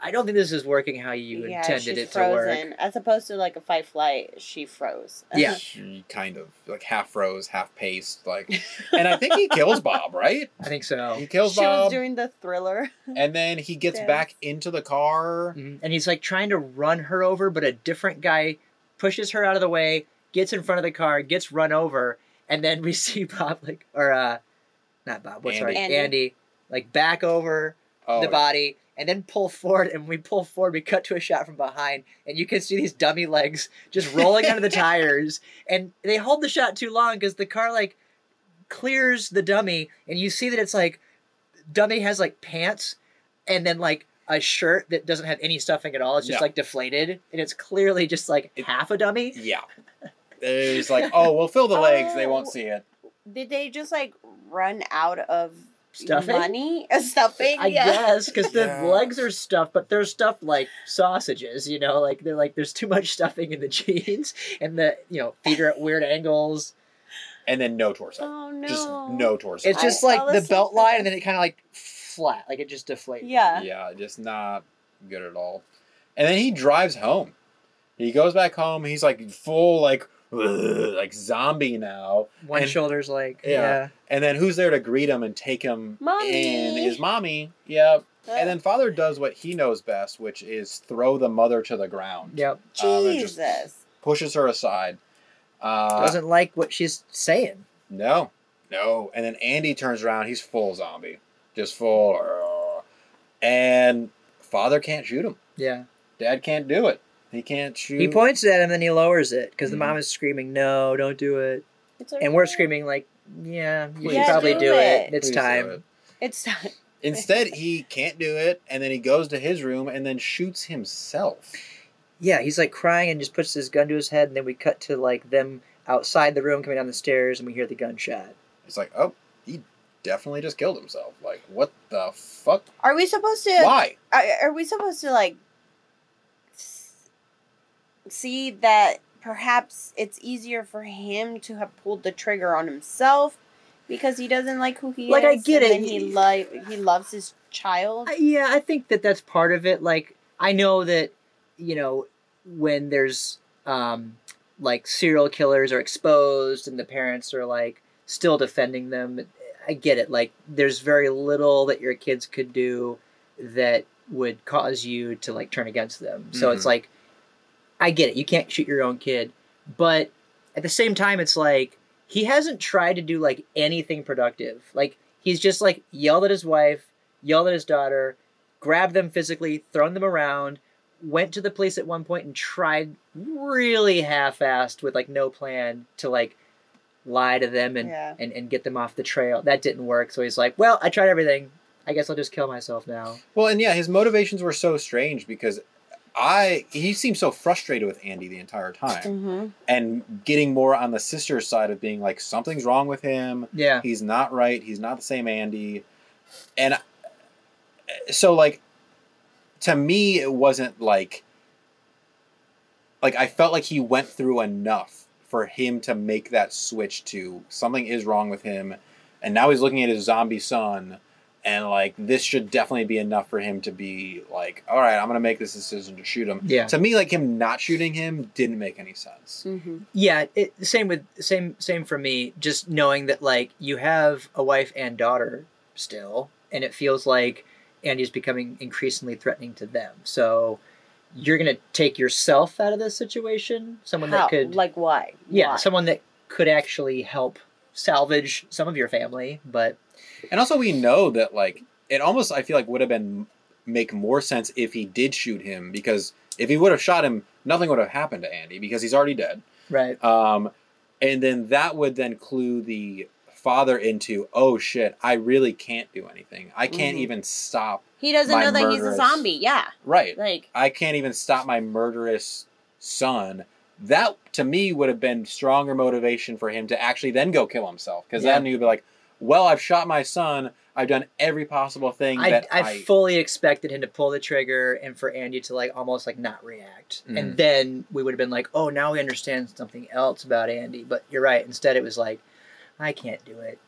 I don't think this is working how you yeah, intended she's it frozen. to work. As opposed to like a fight flight, she froze. Yeah. She kind of like half froze, half paced, like, and I think he kills Bob, right? I think so. He kills Bob. she was Bob, doing the thriller. and then he gets Yes. back into the car. Mhm. And he's like trying to run her over, but a different guy pushes her out of the way, gets in front of the car, gets run over, and then we see Bob like or uh not Bob, what's right? Andy. Andy like back over Oh, the body and then pull forward and we pull forward we cut to a shot from behind and you can see these dummy legs just rolling under the tires and they hold the shot too long because the car like clears the dummy and you see that it's like dummy has like pants and then like a shirt that doesn't have any stuffing at all it's just Yeah. like deflated and it's clearly just like It- half a dummy Yeah. It's like, oh, we'll fill the legs. They won't Oh. see it. Did they just like run out of Stuffing? money? Stuffing? I yeah. guess because the Yeah. legs are stuffed, but they're stuffed like sausages. You know, like they're like there's too much stuffing in the jeans, and the you know feet are at weird angles. And then no torso. Oh no. Just no torso. It's just saw like the the belt same line, thing. and then it kind of like flat, like it just deflates. Yeah. yeah, just not good at all. And then he drives home. He goes back home. He's like full like ugh, like zombie now. one And- shoulder's like Yeah. yeah. And then who's there to greet him and take him Mommy. in? His mommy. Yep. Uh, And then father does what he knows best, which is throw the mother to the ground. Yep. Um, Jesus. pushes her aside. Uh, Doesn't like what she's saying. No, no. And then Andy turns around. He's full zombie, just full. "Argh." And father can't shoot him. Yeah. Dad can't do it. He can't shoot. He points at him, and then he lowers it because Mhm. the mom is screaming, "No, don't do it!" It's And we're screaming like, "Yeah, you should probably do do it. it. It's Please time." it. It's time. Instead, he can't do it, and then he goes to his room and then shoots himself. Yeah, he's like crying and just puts his gun to his head, and then we cut to like them outside the room coming down the stairs, and we hear the gunshot. It's like, oh, he definitely just killed himself. Like, what the fuck? Are we supposed to? Why? Are, are we supposed to like s- see that perhaps it's easier for him to have pulled the trigger on himself because he doesn't like who he Like, is? I get and it. Then he like he loves his child. I- yeah, I think that that's part of it. Like, I know that you know when there's um like serial killers are exposed and the parents are like still defending them. I get it. Like, there's very little that your kids could do that would cause you to like turn against them. So it's Mhm. like, I get it. You can't shoot your own kid, but at the same time, it's like he hasn't tried to do like anything productive. Like he's just like yelled at his wife, yelled at his daughter, grabbed them physically, thrown them around, went to the police at one point and tried really half-assed with like no plan to like lie to them and, Yeah. and, and get them off the trail. That didn't work. So he's like, well, I tried everything. I guess I'll just kill myself now. Well, and yeah, his motivations were so strange because I he seemed so frustrated with Andy the entire time, Mm-hmm. and getting more on the sister's side of being like something's wrong with him. Yeah. He's not right. He's not the same Andy. And so like to me it wasn't like like I felt like he went through enough for him to make that switch to something is wrong with him and now he's looking at his zombie son and like this should definitely be enough for him to be like all right i'm gonna make this decision to shoot him Yeah. to me like him not shooting him didn't make any sense Mm-hmm. Yeah, it, same with same same for me. Just knowing that like you have a wife and daughter still, and it feels like Andy's becoming increasingly threatening to them. So you're gonna take yourself out of this situation. Someone How? that could, like why? yeah, Why? someone that could actually help salvage some of your family. But And also, we know that like it almost I feel like would have been make more sense if he did shoot him because if he would have shot him, nothing would have happened to Andy because he's already dead. right, Um, and then that would then clue the father into oh shit, I really can't do anything. I can't Mhm. even stop. he doesn't my know that he's a zombie. Yeah, Right. like I can't even stop my murderous son. That to me would have been stronger motivation for him to actually then go kill himself because Yeah. then he'd be like, well, I've shot my son. I've done every possible thing I, that I, I, fully expected him to pull the trigger and for Andy to like almost like not react. Mhm. And then we would have been like, oh, now we understand something else about Andy. But you're right. Instead, it was like, I can't do it.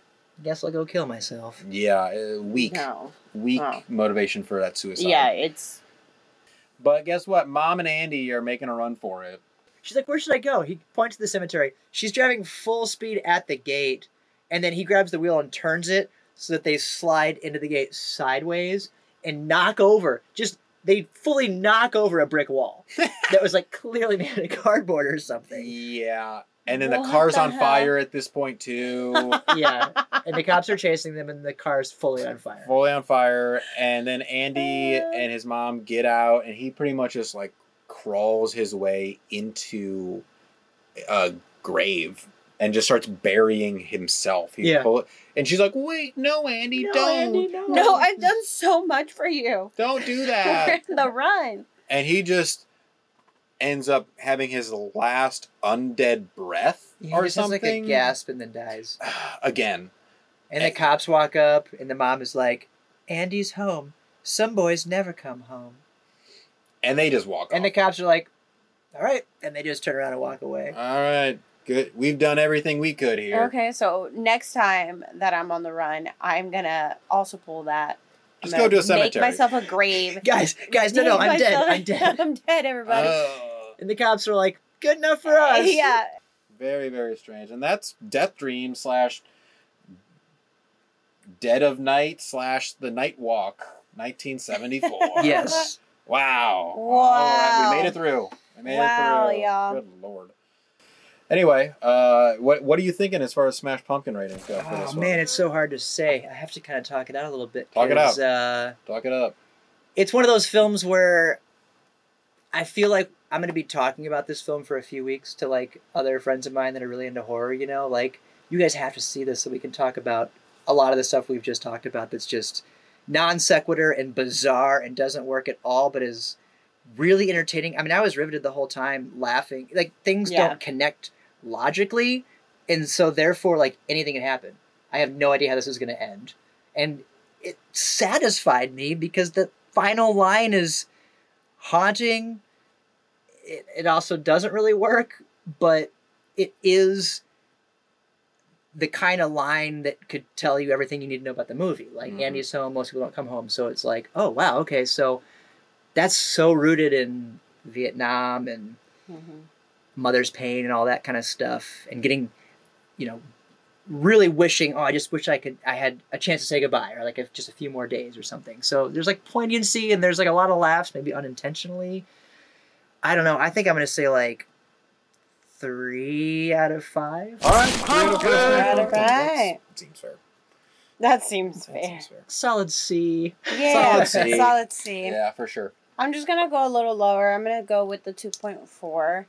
Guess I'll go kill myself. yeah, uh, weak, No. weak Oh. motivation for that suicide. Yeah, it's But guess what? Mom and Andy are making a run for it. She's like, where should I go? He points to the cemetery. She's driving full speed at the gate, and then he grabs the wheel and turns it so that they slide into the gate sideways and knock over. Just they fully knock over a brick wall that was like clearly made of cardboard or something. Yeah. And then the car's the on hell? fire at this point too. Yeah, and the cops are chasing them, and the car's fully on fire. fully on fire. And then Andy uh. and his mom get out, and he pretty much just like crawls his way into a grave and just starts burying himself. He Yeah. pull it, and she's like, "Wait, no, Andy, No, don't, Andy, no. no. I've done so much for you. don't do that." the run. and he just ends up having his last undead breath He or just something. like a gasp and then dies. Again, And the cops walk up, and the mom is like, "Andy's home. Some boys never come home." and they just walk And the cops are like, "All right," and they just turn around and walk away. All right, good. We've done everything we could here. Okay, so next time that I'm on the run, I'm gonna also pull that. I'm Just go to a cemetery. Make myself a grave. Guys, guys, no, no, I'm dead. I'm dead. I'm dead, everybody. Oh. And the cops are like, "Good enough for us." yeah. Very, very strange. And that's Deathdream slash Dead of Night slash The Night Walk, 1974. Yes. Wow. Wow. All right, we made it through. We made Wow, it through. y'all. Good lord. Anyway, uh, what what are you thinking as far as Smash Pumpkin ratings go for Oh this one? man, it's so hard to say. I have to kind of talk it out a little bit. Talk it 'cause, Uh, Talk it up. it's one of those films where I feel like I'm going to be talking about this film for a few weeks to like other friends of mine that are really into horror. You know, like you guys have to see this so we can talk about a lot of the stuff we've just talked about. That's just non sequitur and bizarre and doesn't work at all, but is really entertaining. I mean, I was riveted the whole time, laughing. Like things Yeah. don't connect logically, and so therefore, like anything can happen. I have no idea how this is going to end, and it satisfied me because the final line is haunting. It, it also doesn't really work, but it is the kind of line that could tell you everything you need to know about the movie. Like Mhm. Andy's home, most people don't come home, so it's like, oh wow, okay, so that's so rooted in Vietnam and Mhm. Mother's pain and all that kind of stuff, and getting, you know, really wishing, oh, I just wish I could, I had a chance to say goodbye, or like if just a few more days or something. So there's like poignancy and there's like a lot of laughs, maybe unintentionally. I don't know. I think I'm gonna say like three out of five. All right. three out of five. All right. That Seems fair. That seems That fair. seems fair. Solid C. Yeah, Solid C. solid C. Yeah, for sure. I'm just gonna go a little lower. I'm gonna go with the 2.4.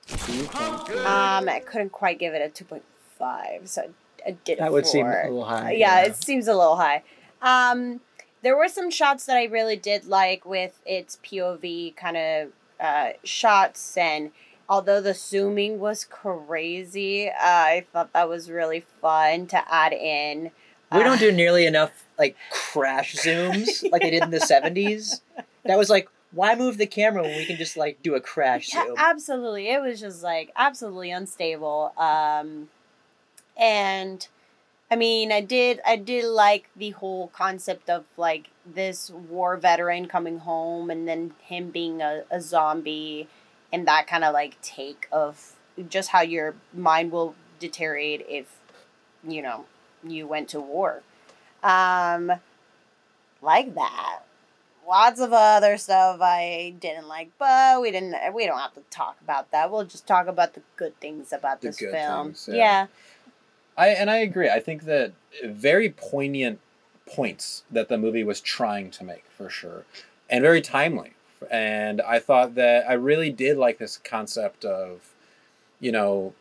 Um, I couldn't quite give it a 2.5, so I, did a That would seem a little high. yeah, it seems a little high. Um, there were some shots that I really did like with its POV kind of uh, shots, and although the zooming was crazy, uh, I thought that was really fun to add in. We Uh, don't do nearly enough like crash zooms like they did in the 70s. That was like, why move the camera when we can just like do a crash Yeah, zoom? absolutely. It was just like absolutely unstable. Um, and I mean, I did I did like the whole concept of like this war veteran coming home and then him being a, a zombie and that kind of like take of just how your mind will deteriorate if you know you went to war. Um, like that lots of other stuff I didn't like, but we didn't. We don't have to talk about that. We'll just talk about the good things about The this good film. things, yeah. yeah. I and I agree. I think that very poignant points that the movie was trying to make for sure, and very timely. And I thought that I really did like this concept of, you know,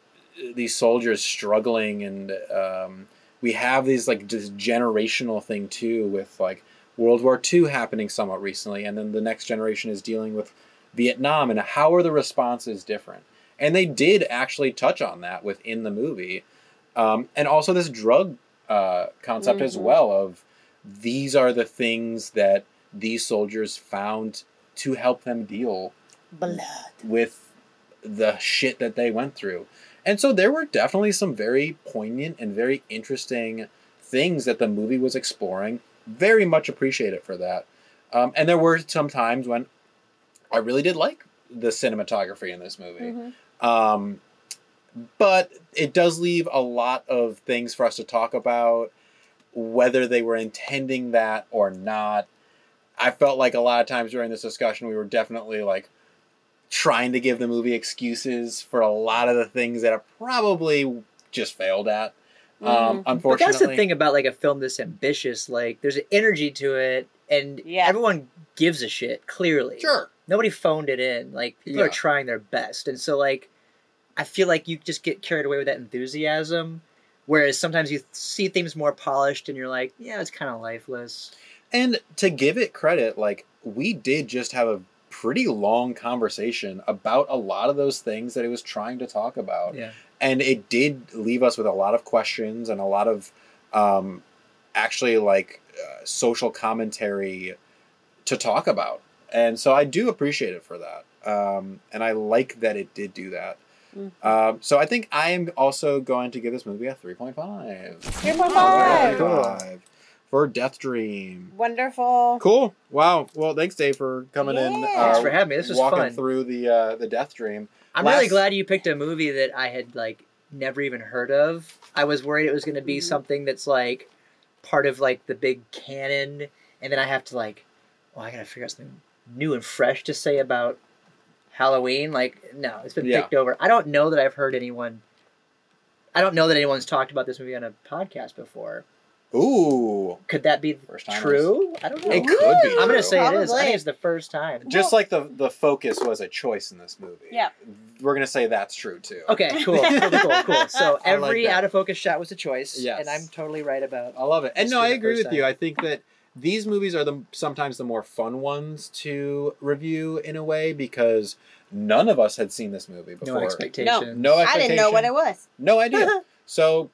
these soldiers struggling, and um, we have these like this generational thing too with like World War II happening somewhat recently, and then the next generation is dealing with Vietnam, and how are the responses different? And they did actually touch on that within the movie um, and also this drug uh, concept as Mhm. well of these are the things that these soldiers found to help them deal Blood. with the shit that they went through. And so there were definitely some very poignant and very interesting things that the movie was exploring. Very much appreciate it for that. Um, and there were some times when I really did like the cinematography in this movie. Mhm. Um, but it does leave a lot of things for us to talk about, whether they were intending that or not. I felt like a lot of times during this discussion, we were definitely like trying to give the movie excuses for a lot of the things that it probably just failed at. Um, Mhm. But unfortunately, that's the thing about like a film this ambitious. Like, there's an energy to it, and Yeah. everyone gives a shit. Clearly, Sure. nobody phoned it in. Like, people are trying their best, and so like, I feel like you just get carried away with that enthusiasm. Whereas sometimes you see things more polished, and you're like, yeah, it's kind of lifeless. And to give it credit, like we did just have a pretty long conversation about a lot of those things that it was trying to talk about. Yeah. And it did leave us with a lot of questions and a lot of um, actually like uh, social commentary to talk about. And so I do appreciate it for that. Um, and I like that it did do that. Mhm. Um, so I think I am also going to give this movie a 3.5. 3.5. Five for Deathdream. Wonderful. Cool. Wow. Well, thanks, Dave, for coming in. Uh, Thanks for having me. This was walking fun. through the uh, the Deathdream. I'm Last- really glad you picked a movie that I had like never even heard of. I was worried it was going to be Mhm. something that's like part of like the big canon, and then I have to like, well, I gotta figure out something new and fresh to say about Halloween. Like, no, it's been Yeah. picked over. I don't know that I've heard anyone. I don't know that anyone's talked about this movie on a podcast before. Ooh. Could that be First time true? I don't know. It could be. I'm gonna true. say it is. I think it's the first time. Just Well- like the the focus was a choice in this movie. Yeah. We're gonna say that's true too. Okay, cool, cool, cool, cool. So I like every that. out of focus shot was a choice, Yes. and I'm totally right about. I love it. And no, I agree first with you. I think that these movies are the sometimes the more fun ones to review in a way because none of us had seen this movie before. No expectations. No I expectation. didn't know what it was. No idea. so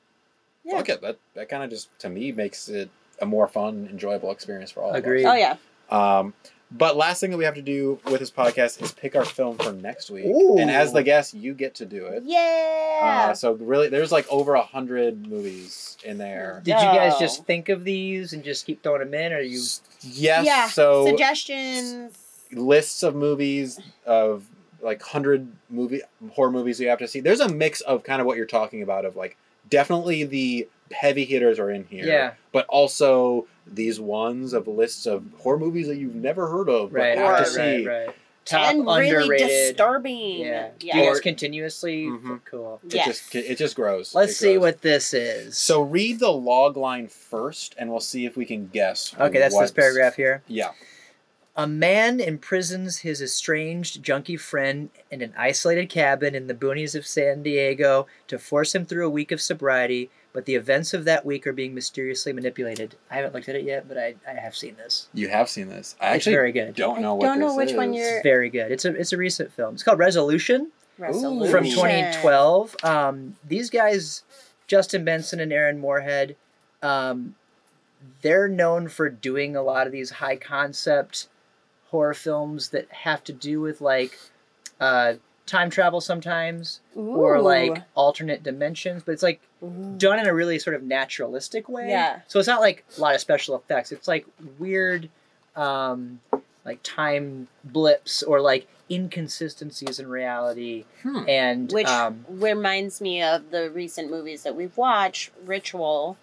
Yeah. fuck it. That that kind of just to me makes it a more fun, enjoyable experience for all Agreed. of Oh yeah. Um, but last thing that we have to do with this podcast is pick our film for next week. Ooh. And as the guest, you get to do it. Yeah. Uh, so really, there's like over a hundred movies in there. Did you guys just think of these and just keep throwing them in, or you? Yes. yeah. So Suggestions. lists of movies of like hundred movie horror movies you have to see. There's a mix of kind of what you're talking about of like definitely the heavy hitters are in here. Yeah, But also these ones of lists of horror movies that you've never heard of but right, have right, to see. right, right. Top and really disturbing. Yeah. Do Yeah. you guys Or- continuously? Mhm. Cool. It Yes. just it just grows. Let's It see what this is. So read the log line first, and we'll see if we can guess. okay, that's this paragraph here. Yeah. A man imprisons his estranged junkie friend in an isolated cabin in the boonies of San Diego to force him through a week of sobriety, but the events of that week are being mysteriously manipulated. I haven't looked at it yet, but I, I have seen this. You have seen this. I It's actually very good. don't I know what don't know this which one you're- It's very good. It's a it's a recent film. It's called Resolution Resolution. from 2012. Um, these guys, Justin Benson and Aaron Moorhead, um, they're known for doing a lot of these high concept horror films that have to do with like uh, time travel sometimes or like alternate dimensions, but it's like Ooh. done in a really sort of naturalistic way. Yeah. So it's not like a lot of special effects. It's like weird, um, like time blips or like inconsistencies in reality, Hmm. and Which um, reminds me of the recent movies that we've watched, Ritual.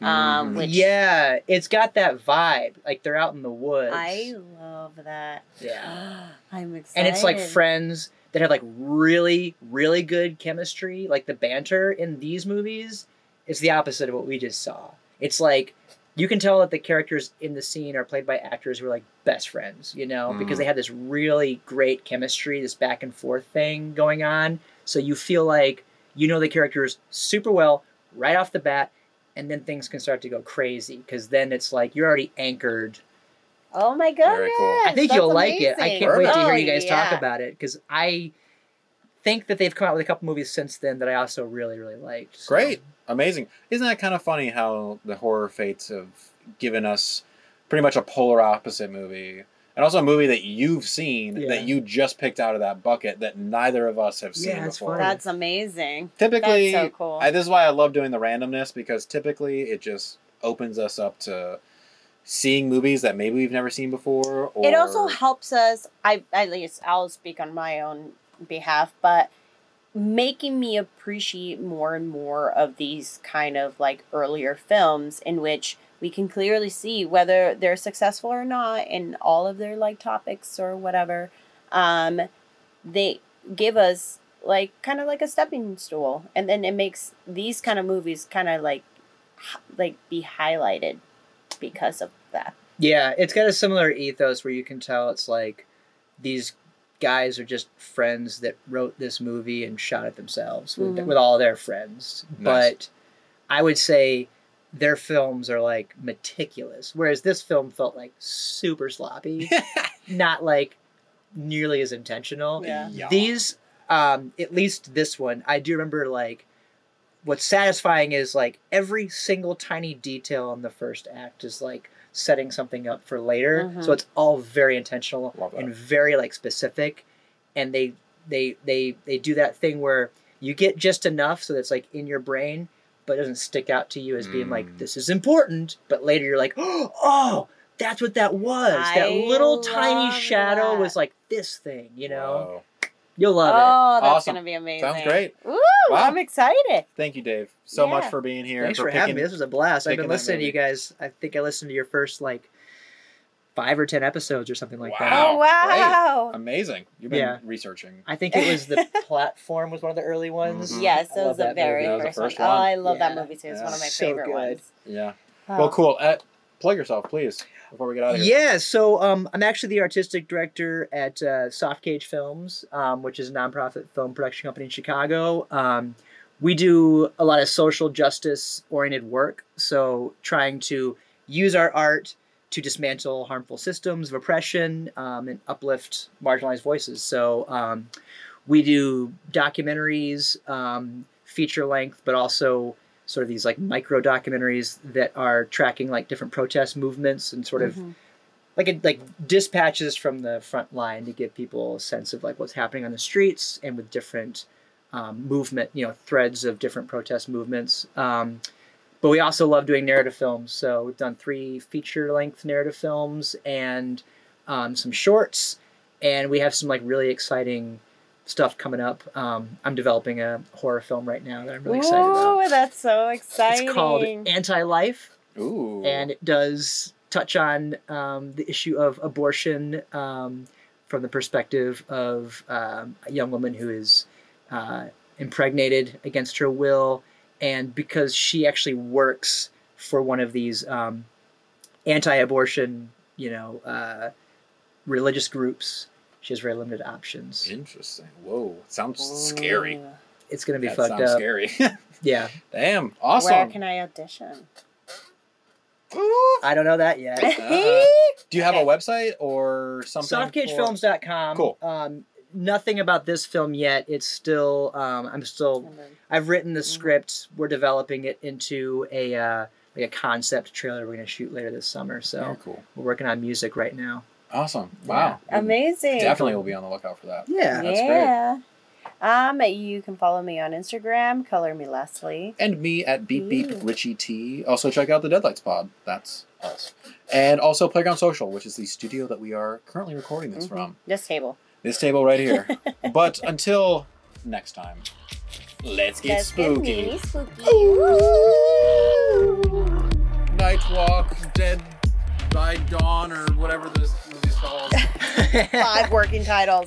Um, Mhm. which yeah, it's got that vibe. Like they're out in the woods. I love that. Yeah. I'm excited. and it's like friends that have like really, really good chemistry. Like the banter in these movies is the opposite of what we just saw. It's like you can tell that the characters in the scene are played by actors who are like best friends, you know, because Mhm. they have this really great chemistry, this back and forth thing going on. So you feel like you know the characters super well right off the bat, and then things can start to go crazy because then it's like you're already anchored Oh my goodness! Cool. I think that's you'll like it. I can't wait to hear you guys talk yeah. about it because I think that they've come out with a couple movies since then that I also really really liked. so- Great. Amazing. Isn't that kind of funny how the horror fates have given us pretty much a polar opposite movie? And also a movie that you've seen Yeah. that you just picked out of that bucket that neither of us have seen Yeah, before. funny. That's amazing. typically, That's so cool. I, this is why I love doing the randomness because typically it just opens us up to seeing movies that maybe we've never seen before. Or it also helps us i at least i'll speak on my own behalf but making me appreciate more and more of these kind of like earlier films in which we can clearly see whether they're successful or not in all of their like topics or whatever um they give us like kind of like a stepping stool and then it makes these kind of movies kind of like like be highlighted because of that Yeah, it's got a similar ethos where you can tell it's like these guys are just friends that wrote this movie and shot it themselves with, Mhm. with all their friends. Nice. But I would say their films are like meticulous, whereas this film felt like super sloppy, not like nearly as intentional. Yeah. Yeah. These, um, at least this one, I do remember like what's satisfying is like every single tiny detail in the first act is like setting something up for later. Mhm. So it's all very intentional and very like specific. And they they they they do that thing where you get just enough so that's like in your brain, but it doesn't stick out to you as being like Mm. this is important. But later you're like, oh, that's what that was. that little tiny shadow that. was like this thing. You know, Whoa. you'll love it. oh, that's Awesome. gonna be amazing. Sounds great. Woo! Wow. I'm excited. Thank you, Dave, so much for being here. Thanks and for, for having picking- me. This was a blast. I've been listening to you guys. I think I listened to your first like five or ten episodes or something like that. Wow. oh wow. Amazing. You've been Yeah. researching. I think it was the platform was one of the early ones. Mhm. Yes, I that was the very movie. Was first, the first one. one. Oh, I love Yeah. that movie too. It's Yeah. one of my So favorite good. ones. Yeah. Oh. Well, cool. Uh, plug yourself, please, before we get out of here. Yeah, so um, I'm actually the artistic director at uh, Soft Cage Films, um, which is a nonprofit film production company in Chicago. Um, we do a lot of social justice oriented work, so trying to use our art to dismantle harmful systems of oppression um, and uplift marginalized voices. So um, we do documentaries, um, feature length, but also sort of these like micro documentaries that are tracking like different protest movements and sort of Mhm. like a, like dispatches from the front line to give people a sense of like what's happening on the streets and with different um, movement you know threads of different protest movements um, but we also love doing narrative films. So we've done three feature length narrative films and um, some shorts. And we have some like really exciting stuff coming up. Um, i'm developing a horror film right now that i'm really excited about. Ooh, that's so exciting. it's called anti-life. Ooh. and it does touch on um, the issue of abortion um, from the perspective of um, a young woman who is uh, impregnated against her will, and because she actually works for one of these um, anti-abortion, you know, uh, religious groups, she has very limited options. Interesting. Whoa. Sounds scary. It's gonna be That fucked sounds up. scary. Yeah, Damn. Awesome. Where can I audition? I don't know that yet. Uh, Do you have a website or something? Softcagefilms.com. Cool. Um, nothing about this film yet. It's still. Um, I'm still. I've written the Mhm. script. We're developing it into a uh, like a concept trailer. We're gonna shoot later this summer. So Very cool. we're working on music right now. Awesome. Wow. Amazing. Definitely will be on the lookout for that. Yeah. That's yeah. Um, you can follow me on Instagram, color me Leslie. And me at Beep Beep Ooh. Richie T. Also check out the Deadlights Pod. That's us. And also Playground Social, which is the studio that we are currently recording this Mhm. from. This table. This table right here. but until next time, let's get Let's spooky. mini spooky. Night Walk, Dead by Dawn, or whatever this movie's called. Five working titles.